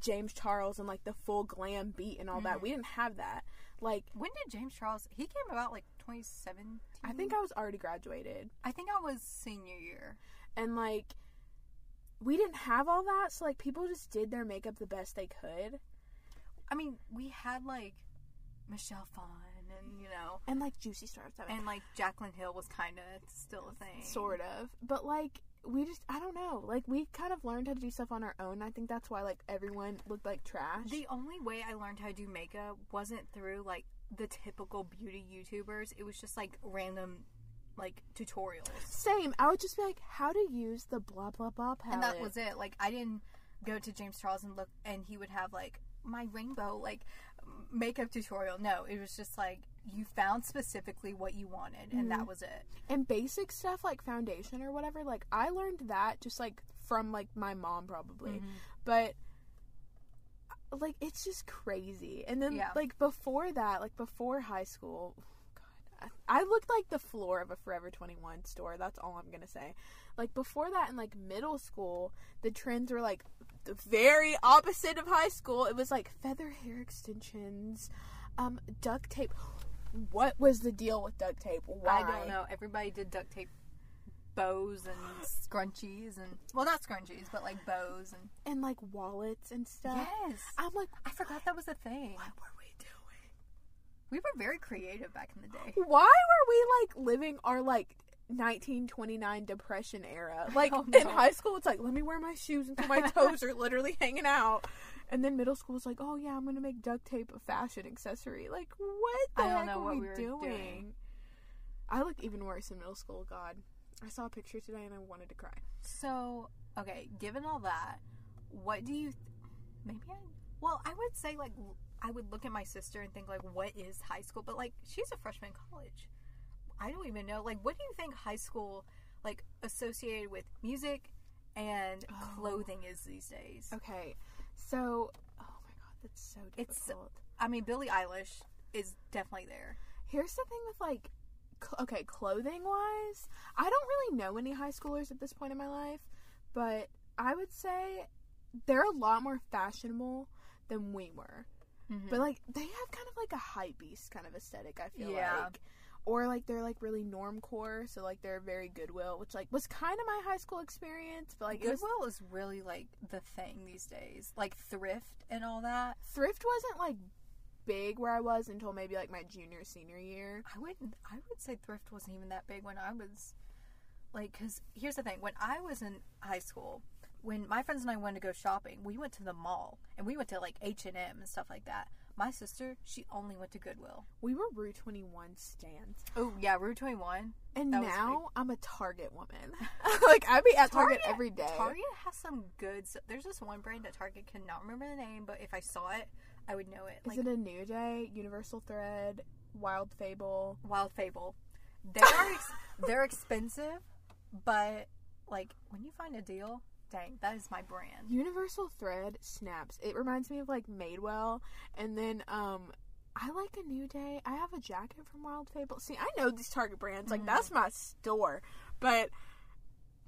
james charles and like the full glam beat and all that Mhm. we didn't have that like When did James Charles? He came about like 2017. i think i was already graduated I think I was senior year. and like we didn't have all that so like people just did their makeup the best they could I mean, we had like Michelle Phan and you know, and like juicy stars I mean, and like Jaclyn Hill was kind of still a thing. sort of but like we just i don't know like we kind of learned how to do stuff on our own i think that's why like everyone looked like trash The only way I learned how to do makeup wasn't through like the typical beauty YouTubers. It was just like random like tutorials. Same. I would just be like, how to use the blah blah blah palette. And that was it. Like I didn't go to James Charles and look and he would have like my rainbow like makeup tutorial. No, it was just like you found specifically what you wanted and that Mhm. was it. and basic stuff like foundation or whatever. Like I learned that just like from like my mom probably, Mm-hmm. but like it's just crazy. And then Yeah. like before that, like before high school. God, I I looked like the floor of a Forever 21 store. That's all I'm gonna say. Like before that, in like middle school, the trends were like the very opposite of high school. It was like feather hair extensions, um, duct tape. What was the deal with duct tape? Why? I don't know. Everybody did duct tape bows and scrunchies and well not scrunchies but like bows and And like wallets and stuff. yes I'm like, i forgot that was a thing what were we doing? we were very creative back in the day Why were we like living our like 1929 depression era? Like don't in high school, it's like let me wear my shoes until my toes are literally hanging out. And then middle school was like, oh yeah, I'm gonna make duct tape a fashion accessory. Like what the I don't heck what we, we were doing? doing. I looked even worse in middle school. God, I saw a picture today and I wanted to cry. so okay given all that what do you th- maybe i well i would say like I would look at my sister and think like what is high school but like she's a freshman in college i don't even know like what do you think high school like associated with music and Oh. clothing is these days Okay, so oh my god, that's so It's- difficult. i mean billie eilish is definitely there Here's the thing with like, cl- okay, clothing wise, I don't really know any high schoolers at this point in my life, but I would say they're a lot more fashionable than we were. Mm-hmm. But like, they have kind of like a hype beast kind of aesthetic. I feel Yeah. like. Or like they're like really normcore, so like they're very Goodwill, which like was kind of my high school experience, but like it was, Goodwill is really like the thing these days, like thrift and all that. thrift wasn't like big where I was until maybe like my junior senior year. I wouldn't. I would say thrift wasn't even that big when I was like. Because here's the thing: when I was in high school, when my friends and I wanted to go shopping, we went to the mall and we went to like H and M and stuff like that. My sister, she only went to Goodwill. We were Rue 21 stands. Oh yeah, Rue Twenty One. And That now I'm a Target woman. like I be at Target, Target- every day. Target has some good. s- There's this one brand at Target. Cannot remember the name, but if I saw it, I would know it. Is Like it a New Day, Universal Thread, Wild Fable? Wild Fable. They are ex- they're expensive, but like when you find a deal, dang, that is my brand. Universal Thread snaps. It reminds me of like Madewell, and then um, I like a New Day. I have a jacket from Wild Fable. See, I know these Target brands. Like Mhm. that's my store. But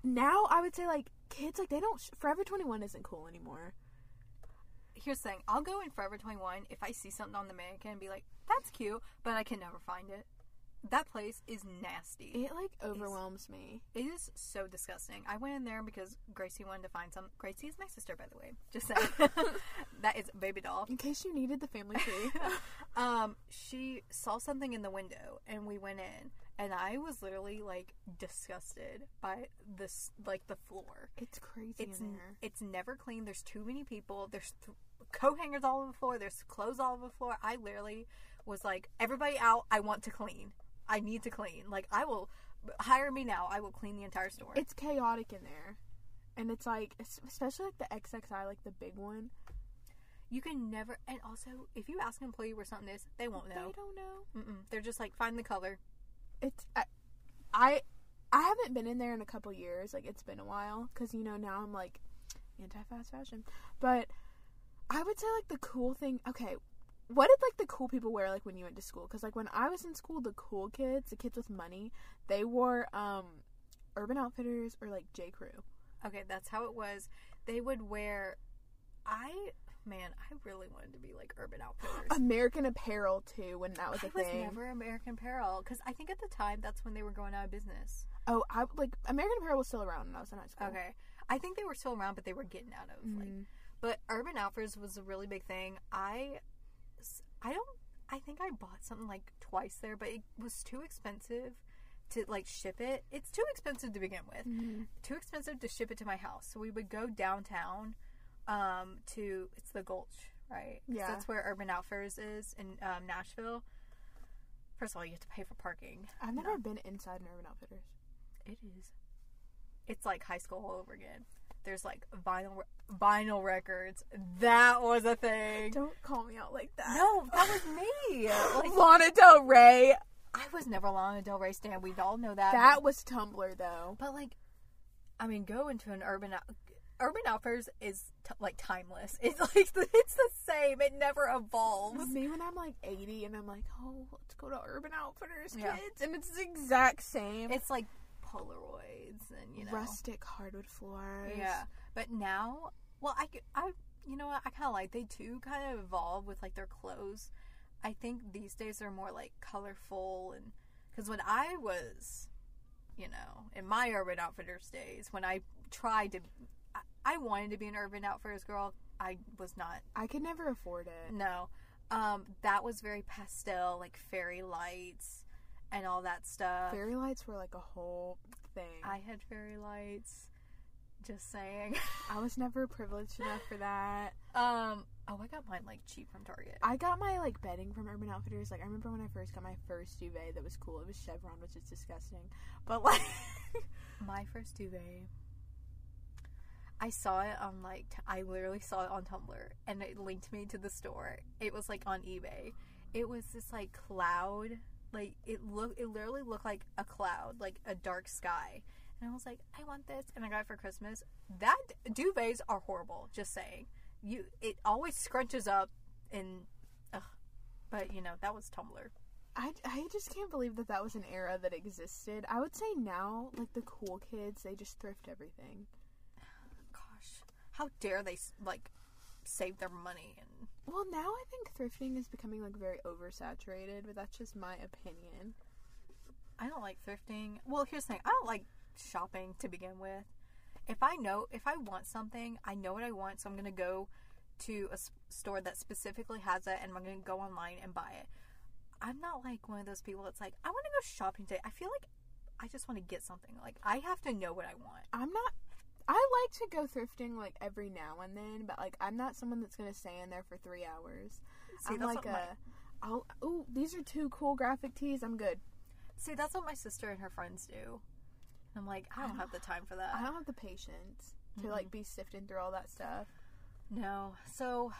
now I would say like kids like they don't. Forever Twenty One isn't cool anymore. Here's the thing: I'll go in Forever 21 if I see something on the mannequin and be like, "That's cute," but I can never find it. That place is nasty. It like overwhelms me. It is so disgusting. I went in there because Gracie wanted to find some. Gracie is my sister, by the way. Just saying. that is baby doll. In case you needed the family tree. um, she saw something in the window, and we went in, and I was literally like disgusted by this, like the floor. it's crazy It's in there. it's never clean. There's too many people. There's th- coat hangers all over the floor. There's clothes all over the floor. I literally was like, everybody out. I want to clean. I need to clean. Like I will hire me now. I will clean the entire store. It's chaotic in there, and it's like especially like the XXI, like the big one. you can never. And also, if you ask an employee where something is, they won't know. They don't know. Mm-mm. They're just like, find the color. it's I, I I haven't been in there in a couple years. Like it's been a while because you know now I'm like anti fast fashion. But I would say like the cool thing. Okay, what did like the cool people wear like when you went to school? Because like when I was in school, the cool kids, the kids with money, they wore um Urban Outfitters or like J Crew. Okay, that's how it was. They would wear. I man, I really wanted to be like Urban Outfitters. American Apparel too when that was I a was thing. never American Apparel because I think at the time that's when they were going out of business. Oh, I like American Apparel was still around when I was in high school. Okay, I think they were still around, but they were getting out of like. Mhm. But Urban Outfitters was a really big thing. I, I don't. I think I bought something like twice there, but it was too expensive to like ship it. It's too expensive to begin with. Mhm. Too expensive to ship it to my house. So we would go downtown, um, to it's the Gulch, right? Yeah. that's where Urban Outfitters is in um, Nashville. First of all, you have to pay for parking. I've never No. been inside an Urban Outfitters. It is. It's like high school all over again. There's like vinyl vinyl records. That was a thing. Don't call me out like that. No, that was me. Like Lana Del Rey. I was never Lana Del Rey stan. We all know that. That was Tumblr though. but like, I mean, go into an urban Urban Outfitters is t- like timeless. It's like it's the same. It never evolves. Me when I'm like 80 and I'm like, oh, let's go to Urban Outfitters, kids, Yeah. and it's the exact same. It's like Polaroids and you know rustic hardwood floors. Yeah, but now, well, I I you know what? I kind of like they too kind of evolve with like their clothes. I think these days they're more like colorful and because when I was, you know, in my Urban Outfitters days, when I tried to, I, I wanted to be an Urban Outfitters girl. I was not. I could never afford it. No, um, that was very pastel, like fairy lights and all that stuff. Fairy lights were like a whole thing. I had fairy lights. Just saying. I was never privileged enough for that. Um. Oh, I got mine like cheap from Target. I got my like bedding from Urban Outfitters. Like I remember when I first got my first duvet that was cool. It was chevron, which is disgusting. But like My first duvet. I saw it on like t- I literally saw it on Tumblr, and it linked me to the store. It was like on eBay. It was this like cloud, like it look. It literally looked like a cloud, like a dark sky. And I was like, I want this, and I got it for Christmas. That duvets are horrible. Just saying, you it always scrunches up, and ugh. But you know that was Tumblr. I, I just can't believe that that was an era that existed. I would say now, like the cool kids, they just thrift everything. Gosh, how dare they like save their money and Well, now I think thrifting is becoming like very oversaturated, but that's just my opinion. I don't like thrifting. Well, here's the thing. I don't like shopping to begin with. If I know if I want something, I know what I want, so I'm gonna go to a store that specifically has it, and I'm gonna go online and buy it. I'm not like one of those people that's like, I want to go shopping today. I feel like I just want to get something. Like I have to know what I want. I'm not. I like to go thrifting like every now and then, but like I'm not someone that's gonna stay in there for three hours. See, I'm like my, a, I'll, oh, these are two cool graphic tees. I'm good. see, that's what my sister and her friends do. I'm like, I don't have the time for that. I don't have the patience to like be sifting through all that stuff. No. So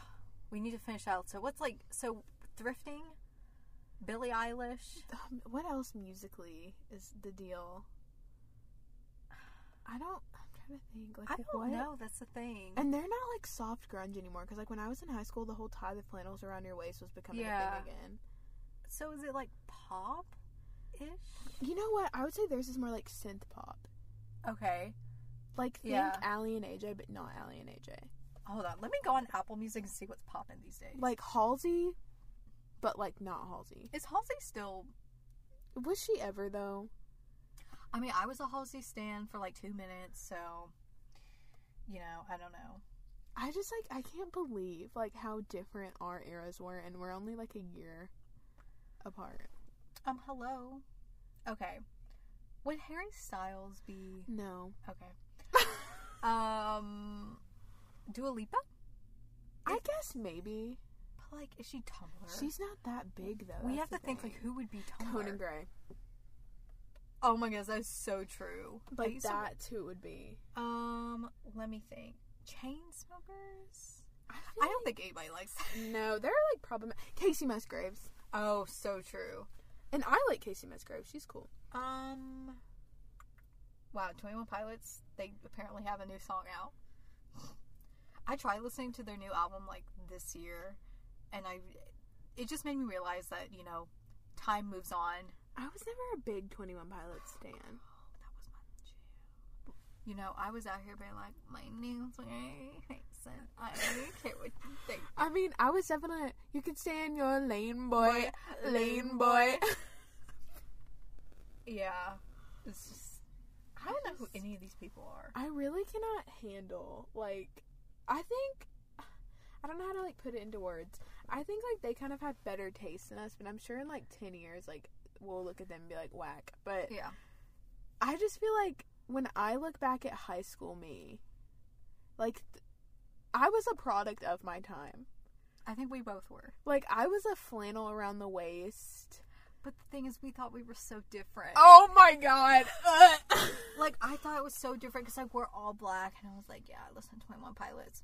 we need to finish out. So what's like so thrifting? Billie Eilish. Um, what else musically is the deal? I don't. Trying to think. Like I don't what? know. That's the thing. And they're not like soft grunge anymore. Because like when I was in high school, the whole tie the flannels around your waist was becoming a thing again. so is it like pop ish? You know what? I would say theirs is more like synth pop. Okay. Like think Yeah. Aly and AJ, but not Aly and AJ. Hold on. Let me go on Apple Music and see what's popping these days. Like Halsey, but like not Halsey. is Halsey still? Was she ever though? I mean, I was a Halsey stan for like two minutes, so you know, I don't know. I just like I can't believe like how different our eras were, and we're only like a year apart. Um, hello. Okay. Would Harry Styles be No, okay? Um, Dua Lipa. I guess maybe But like, is she Tumblr? she's not that big though. We have to the think like who would be Tumblr? Conan Gray, Oh my gosh, that's so true. Like used to- that's who would be. um, let me think. Chain smokers. I, I don't think anybody likes that. No, they're like problematic. Kacey Musgraves, Oh, so true. and I like Kacey Musgraves. She's cool. Um. Wow, Twenty One Pilots. They apparently have a new song out. I tried listening to their new album like this year, and I, it just made me realize that you know, time moves on. I was never a big Twenty One Pilots stan. That was my jam. You know, I was out here being like, my name's Mary Mason. I don't care what you think. I mean, I was definitely you could stay in your lane boy, Boy, lane boy. Yeah, it's just. I don't know who any of these people are. I really cannot handle like I think I don't know how to like put it into words. I think like they kind of have better taste than us, but I'm sure in like 10 years like we'll look at them and be like whack. But Yeah. I just feel like when I look back at high school me, like th- I was a product of my time. I think we both were. Like I was a flannel around the waist. But the thing is, we thought we were so different. Oh my god. Like, I thought it was so different because, like, we're all black. And I was like, yeah, I listen to 21 Pilots.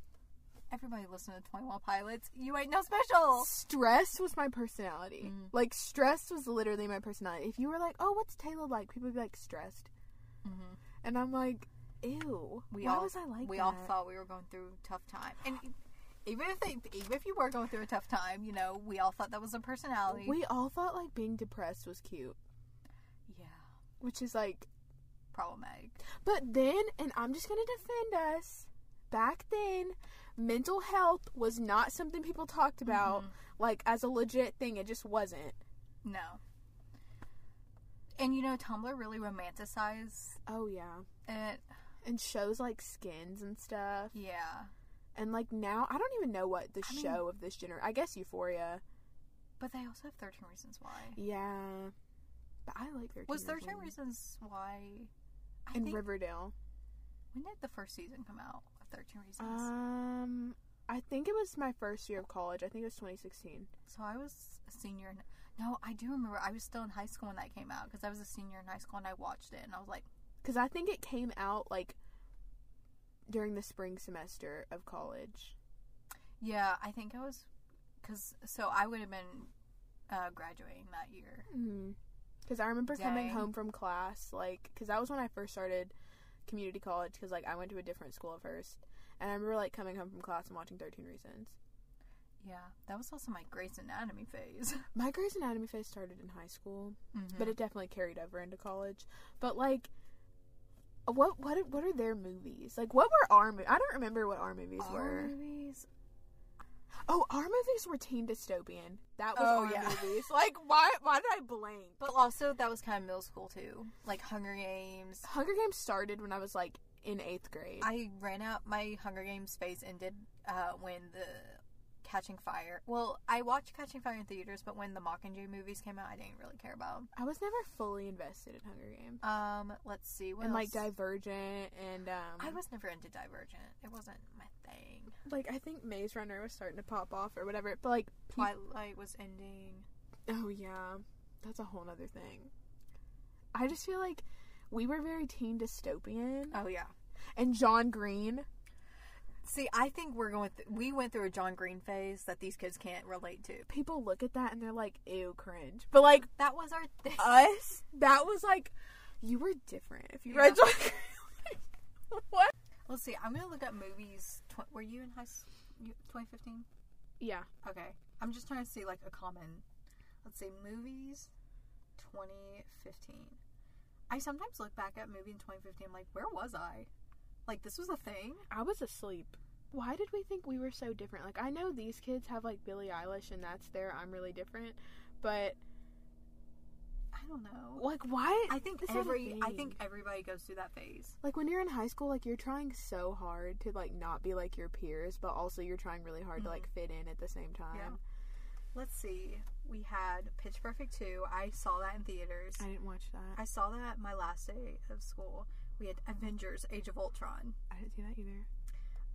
Everybody listen to 21 Pilots. You ain't no special. stress was my personality. Mm. Like stress was literally my personality. If you were like, "Oh, what's Taylor like?" People would be like, "Stressed," Mhm. and I'm like, "Ew." We Why all, was I like we that? all thought we were going through a tough time. And even if they, even if you were going through a tough time, you know, we all thought that was a personality. we all thought like being depressed was cute, yeah, which is like. problematic. But then, and I'm just gonna defend us. Back then, mental health was not something people talked about Mhm. like as a legit thing. It just wasn't. No. And you know, Tumblr really romanticized Oh yeah, it. and shows like skins and stuff. Yeah. And like now, I don't even know what the I mean- show of this generation. I guess Euphoria. But they also have 13 Reasons Why. Yeah, but I like 13 Was 13 Reasons. Reasons Why. I in think, Riverdale. when did the first season come out 13 Reasons? Um, I think it was my first year of college. I think it was 2016. so I was a senior. In, no, I do remember. I was still in high school when that came out because I was a senior in high school and I watched it and I was like, Because I think it came out like during the spring semester of college. yeah, I think I was. Because, so I would have been uh, graduating that year. Because I remember coming home from class, like, because that was when I first started community college. Because like I went to a different school at first, and I remember like coming home from class and watching 13 Reasons. Yeah, that was also my Grey's Anatomy phase. My Grey's Anatomy phase started in high school. Mhm. but it definitely carried over into college. But like, what what are- what are their movies? Like, what were our? movies? I don't remember what our movies Our were. movies. Oh, our movies were teen dystopian. That was Oh, our yeah. movies. Like, why why did I blank? But also, that was kind of middle school too. Like Hunger Games. Hunger Games started when I was like in eighth grade. I ran out. My Hunger Games phase ended uh, when the Catching Fire. Well, I watched Catching Fire in theaters, but when the Mockingjay movies came out, I didn't really care about them. I was never fully invested in Hunger Games. Um, let's see. What and like? Divergent and um I was never into Divergent. It wasn't my thing. like I think Maze Runner was starting to pop off or whatever. But like peop- Twilight was ending. Oh yeah. That's a whole nother thing. I just feel like we were very teen dystopian. Oh yeah. And John Green. See, I think we're going. Th- we went through a John Green phase that these kids can't relate to. People look at that and they're like, ew, cringe. But like That was our thing. us, that was like you were different if you read Yeah. John Green. what? Let's see. I'm gonna look up movies. Tw- were you in high school? 2015. Yeah. Okay. I'm just trying to see like a common. Let's see, movies 2015. I sometimes look back at movie in 2015. I'm like, where was I? Like this was a thing. I was asleep. Why did we think we were so different? Like I know these kids have like Billie Eilish and that's their I'm really different, but I don't know. like why I think every. I think everybody goes through that phase. like when you're in high school like you're trying so hard to like not be like your peers, but also you're trying really hard to like mm-hmm. fit in at the same time. Yeah. Let's see. We had Pitch Perfect 2. I saw that in theaters. I didn't watch that. I saw that my last day of school. We had Avengers: Age of Ultron. I didn't see that either.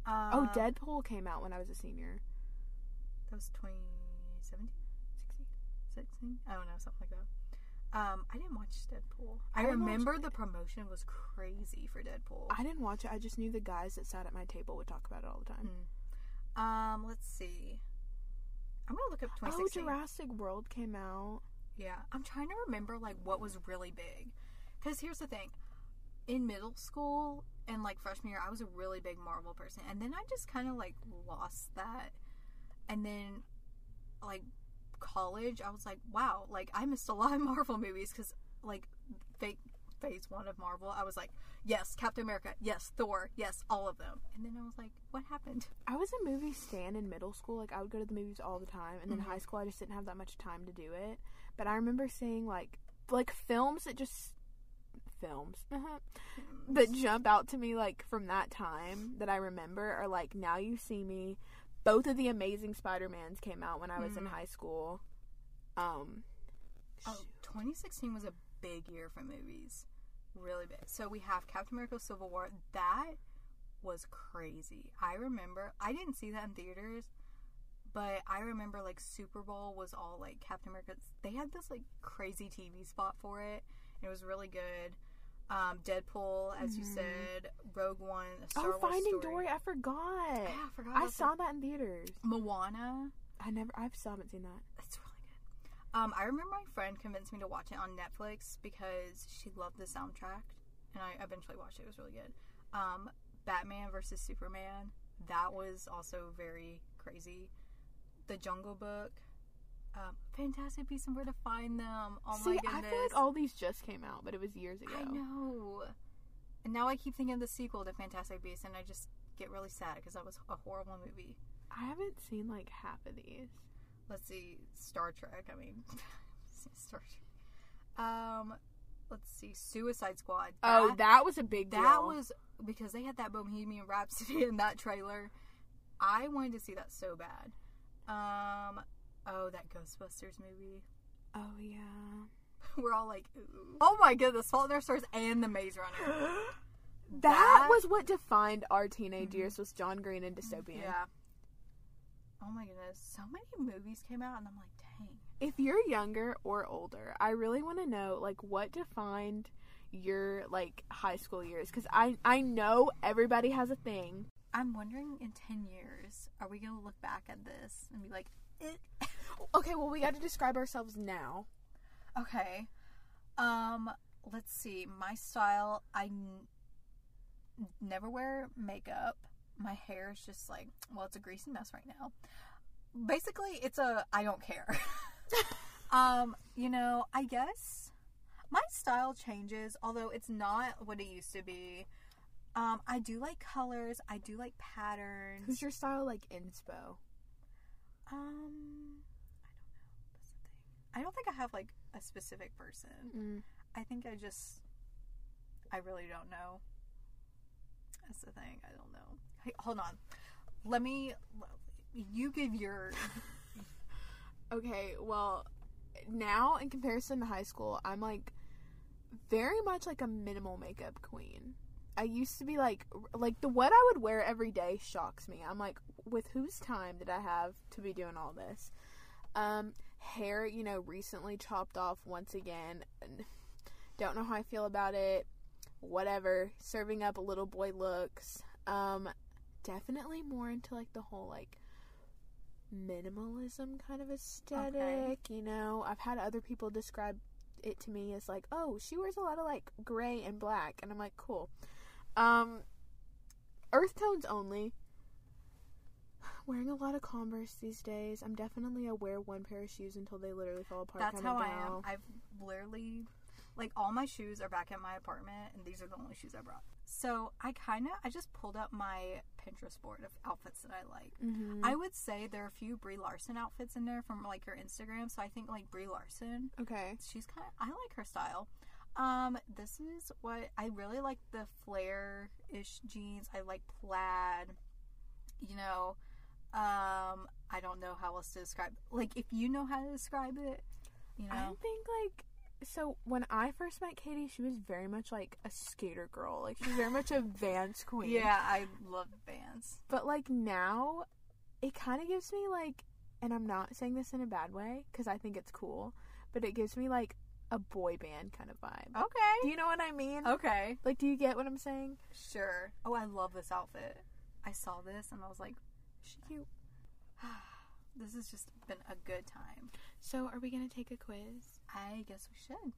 Um, oh, Deadpool came out when I was a senior. That was 2017, 16, 16. I don't know, something like that. Um, I didn't watch Deadpool. I, I remember the promotion was crazy for Deadpool. I didn't watch it. I just knew the guys that sat at my table would talk about it all the time. Mm. Um, let's see. I'm gonna look up 2016. Oh, 2016. Jurassic World came out. Yeah, I'm trying to remember like what was really big. Because here's the thing, in middle school and like freshman year, I was a really big Marvel person, and then I just kind of like lost that. And then, like college, I was like, wow, like I missed a lot of Marvel movies because like fake phase one of Marvel, I was like, yes, Captain America, yes, Thor, yes, all of them. And then I was like, what happened? I was a movie stan in middle school. Like I would go to the movies all the time, and then Mhm. high school I just didn't have that much time to do it. But I remember seeing like like films that just films that jump out to me like from that time that I remember are like Now You See Me. Both of the Amazing Spider-Mans came out when I was in Mhm. high school. Um Oh, 2016 was a big year for movies. Really big. So we have Captain America Civil War. That was crazy. I remember, I didn't see that in theaters, but I remember like Super Bowl was all like Captain America. They had this like crazy TV spot for it. It was really good. Um, Deadpool, as you Mhm. said, Rogue One, a Star Oh, Wars Finding story. Dory, I forgot. Yeah, I forgot. I saw that. that in theaters. Moana. I never I still haven't seen that. It's really good. Um, I remember my friend convinced me to watch it on Netflix because she loved the soundtrack, and I eventually watched it. It was really good. Um, Batman versus Superman. That was also very crazy. The Jungle Book. Um, Fantastic Beasts and Where to Find Them. Oh See, my I feel like all these just came out, but it was years ago. I know. And now I keep thinking of the sequel to Fantastic Beasts, and I just get really sad because that was a horrible movie. I haven't seen like half of these. let's see Star Trek. I mean, Star Trek. Um, let's see Suicide Squad. Oh, that was a big deal. that was because they had that Bohemian Rhapsody in that trailer. I wanted to see that so bad. Um, oh, that Ghostbusters movie. Oh yeah. We're all like, Ooh. oh my goodness, Fault in Our Stars and The Maze Runner. that, That- was what defined our teenage years was John Green and dystopian. Yeah. Oh my goodness, so many movies came out, and I'm like, dang. If you're younger or older, I really want to know like what defined your like high school years cuz I I know everybody has a thing. I'm wondering in 10 years, are we going to look back at this and be like, eh. Okay, well we got to describe ourselves now. okay. Um, let's see. My style, I n- never wear makeup. My hair is just like, well, it's a greasy mess right now. Basically, it's a I don't care. um, you know, I guess my style changes, although it's not what it used to be. Um, I do like colors. I do like patterns. Who's your style like inspo? Um, I don't know. That's the thing. I don't think I have like a specific person. Mm. I think I just, I really don't know. That's the thing. I don't know. Hey, hold on. Let me. You give your. Okay, well, now in comparison to high school, I'm like very much like a minimal makeup queen. I used to be like like the what I would wear every day shocks me. I'm like with whose time did I have to be doing all this? Um hair, you know, recently chopped off once again. Don't know how I feel about it. Whatever. Serving up a little boy looks. Um definitely more into like the whole like minimalism kind of aesthetic, Okay. you know. I've had other people describe it to me as like, "Oh, she wears a lot of like gray and black." And I'm like, "Cool." Um earth tones only. Wearing a lot of Converse these days. I'm definitely a wear one pair of shoes until they literally fall apart. That's how I am. I've literally, like, all my shoes are back at my apartment, and these are the only shoes I brought. So I kind of, I just pulled up my Pinterest board of outfits that I like. Mhm. I would say there are a few Brie Larson outfits in there from like her Instagram. So I think like Brie Larson, okay. she's kind of, I like her style. Um, this is what I really like the flare ish jeans. I like plaid. You know, um, I don't know how else to describe. Like if you know how to describe it, you know. I think like so when I first met Katie, she was very much like a skater girl. Like she's very much a Vans queen. Yeah, I love Vans. But like now, it kind of gives me like, and I'm not saying this in a bad way because I think it's cool, but it gives me like a boy band kind of vibe. Okay. Do you know what I mean? Okay. Like, do you get what I'm saying? Sure. Oh, I love this outfit. I saw this and I was like, She cute. this has just been a good time. So, are we gonna take a quiz? I guess we should.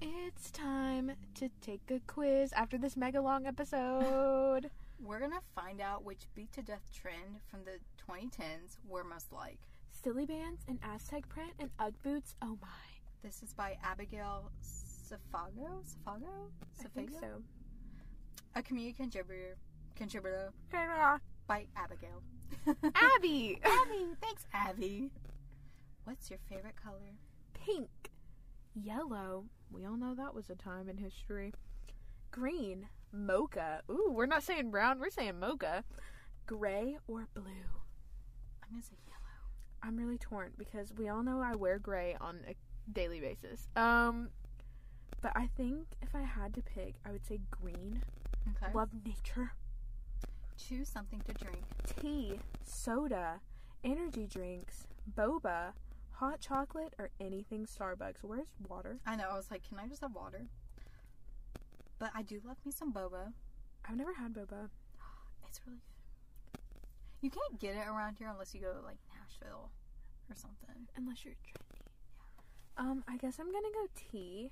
It's time to take a quiz after this mega long episode. We're gonna find out which beat to death trend from the 2010s we're most like. Silly Bandz and Aztec print and Ugg boots. Oh my. This is by Abigail Safago. Safago. I think so. A community contributor. Contributor by Abigail. Abby. Abby. Thanks, Abby. What's your favorite color? Pink. Yellow. We all know that was a time in history. Green. Mocha. Ooh, we're not saying brown, we're saying mocha. Gray or blue? I'm gonna say yellow. I'm really torn because we all know I wear gray on a daily basis. Um but I think if I had to pick, I would say green. Okay. Love nature. Choose something to drink. Tea, soda, energy drinks, boba, hot chocolate, or anything Starbucks. Where's water? I know. I was like, can I just have water? But I do love me some boba. I've never had boba. It's really good. You can't get it around here unless you go to like Nashville or something. Unless you're trendy. Yeah. Um, I guess I'm gonna go tea.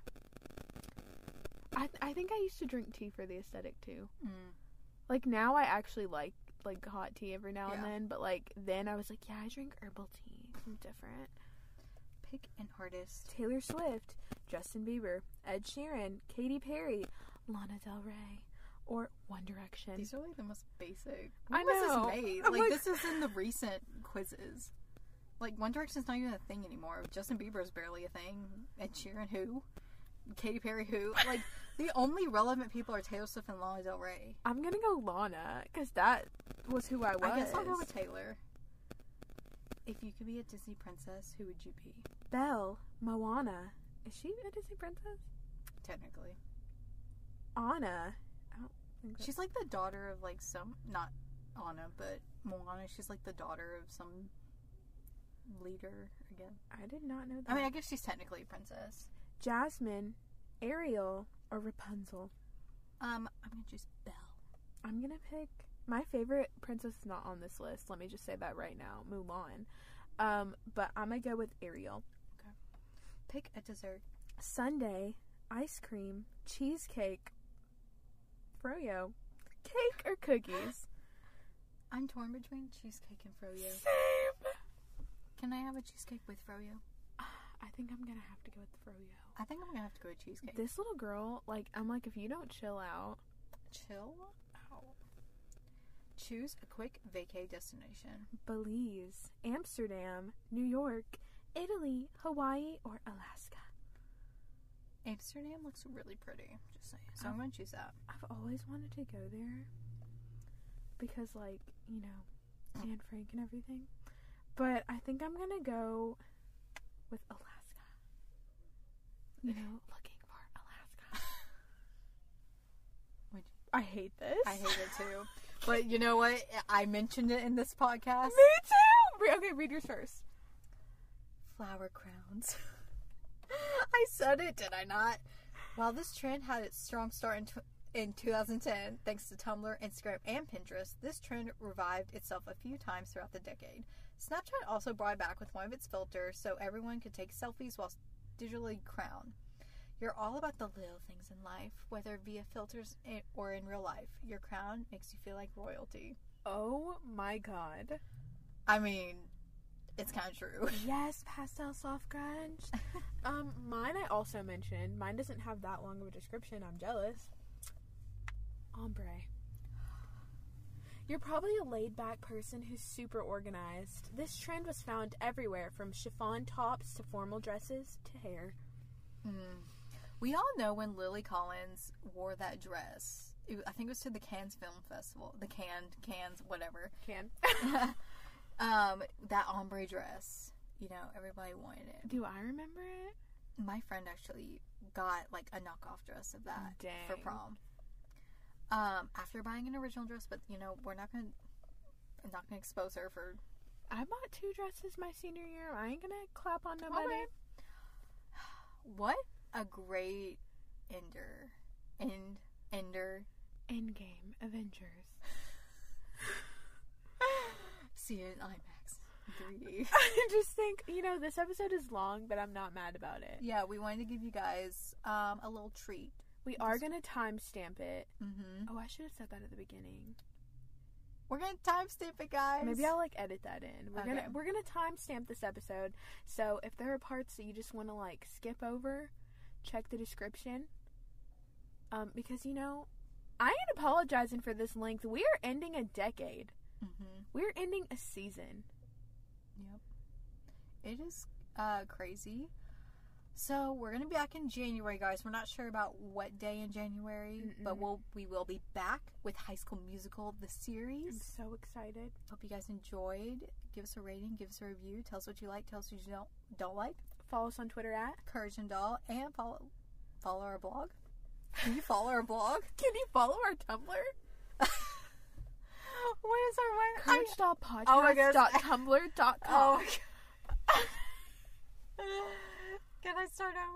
I I think I used to drink tea for the aesthetic too. Mm. Like now I actually like like hot tea every now and Yeah. then, but like then I was like, yeah, I drink herbal tea. I'm different. Pick an artist. Taylor Swift, Justin Bieber, Ed Sheeran, Katy Perry, Lana Del Rey, or One Direction. These are like the most basic. I When was know. this made? Like, like- this is in the recent quizzes. Like One Direction's not even a thing anymore. Justin Bieber's barely a thing. Ed Sheeran who? Katy Perry who? Like the only relevant people are Taylor Swift and Lana Del Rey. I'm gonna go Lana because that was who I was. I guess I'll go with Taylor. If you could be a Disney princess, who would you be? Belle, Moana. Is she a Disney princess? Technically, Anna. I don't think she's like the daughter of like some not Anna, but Moana. She's like the daughter of some leader again. I did not know that. I mean, I guess she's technically a princess. Jasmine, Ariel, or Rapunzel. Um, I'm gonna choose Belle. I'm gonna pick my favorite princess is not on this list. Let me just say that right now, Mulan. Um, but I'm gonna go with Ariel. Okay. Pick a dessert. sundae, ice cream, cheesecake, froyo, cake or cookies. I'm torn between cheesecake and froyo. Same. Can I have a cheesecake with froyo? I think I'm gonna have to go with the froyo. I think I'm gonna have to go with cheesecake. This little girl, like, I'm like, if you don't chill out, Chill out. Choose a quick vacay destination. Belize, Amsterdam, New York, Italy, Hawaii, or Alaska. Amsterdam looks really pretty. Just saying. So I'm Oh. gonna choose that. I've always wanted to go there. because like you know mm. Anne Frank and everything. But I think I'm gonna go with Alaska. You know, looking for Alaska. I hate this. I hate it too. But you know what? I mentioned it in this podcast. Me too. Okay, read yours first. Flower crowns. I said it, did I not? While this trend had its strong start in, tw- in 2010, thanks to Tumblr, Instagram, and Pinterest, this trend revived itself a few times throughout the decade. Snapchat also brought it back with one of its filters so everyone could take selfies while digitally crown. You're all about the little things in life, whether via filters or in real life. Your crown makes you feel like royalty. Oh my god. I mean, it's kind of true. Yes, pastel soft grunge. um, mine I also mentioned. Mine doesn't have that long of a description. I'm jealous. Ombre. You're probably a laid back person who's super organized. This trend was found everywhere from chiffon tops to formal dresses to hair. Mm. We all know when Lily Collins wore that dress. It, I think it was to the Cannes Film Festival. The Cannes, Cannes, whatever. Can. um, that ombre dress. You know, everybody wanted it. Do I remember it? My friend actually got like a knockoff dress of that for prom. Um, after buying an original dress, but you know, we're not gonna, I'm not gonna expose her for. I bought two dresses my senior year. I ain't gonna clap on nobody. What a great ender, end, ender. Endgame Avengers. See it in IMAX, 3D. I just think, you know, this episode is long, but I'm not mad about it. yeah, we wanted to give you guys um, a little treat. We are gonna timestamp it. Mm-hmm. Oh, I should have said that at the beginning. We're gonna timestamp it, guys. Maybe I'll like edit that in. We're Okay. gonna we're gonna timestamp this episode. So if there are parts that you just want to like skip over, check the description. Um, because you know, I ain't apologizing for this length. We are ending a decade. Mm-hmm. We're ending a season. Yep. It is uh, crazy. So we're gonna be back in January, guys. We're not sure about what day in January, but Mm-mm. we'll we will be back with High School Musical the I'm series. so excited. Hope you guys enjoyed. Give us a rating, give us a review, tell us what you like, tell us what you don't don't like. Follow us on Twitter at. Courage and Doll, and follow follow our blog. Can you follow our blog? Can you follow our Tumblr? what is our web? Courage Doll Podcast. Oh my dot tumblr. Oh my god. Can I start over?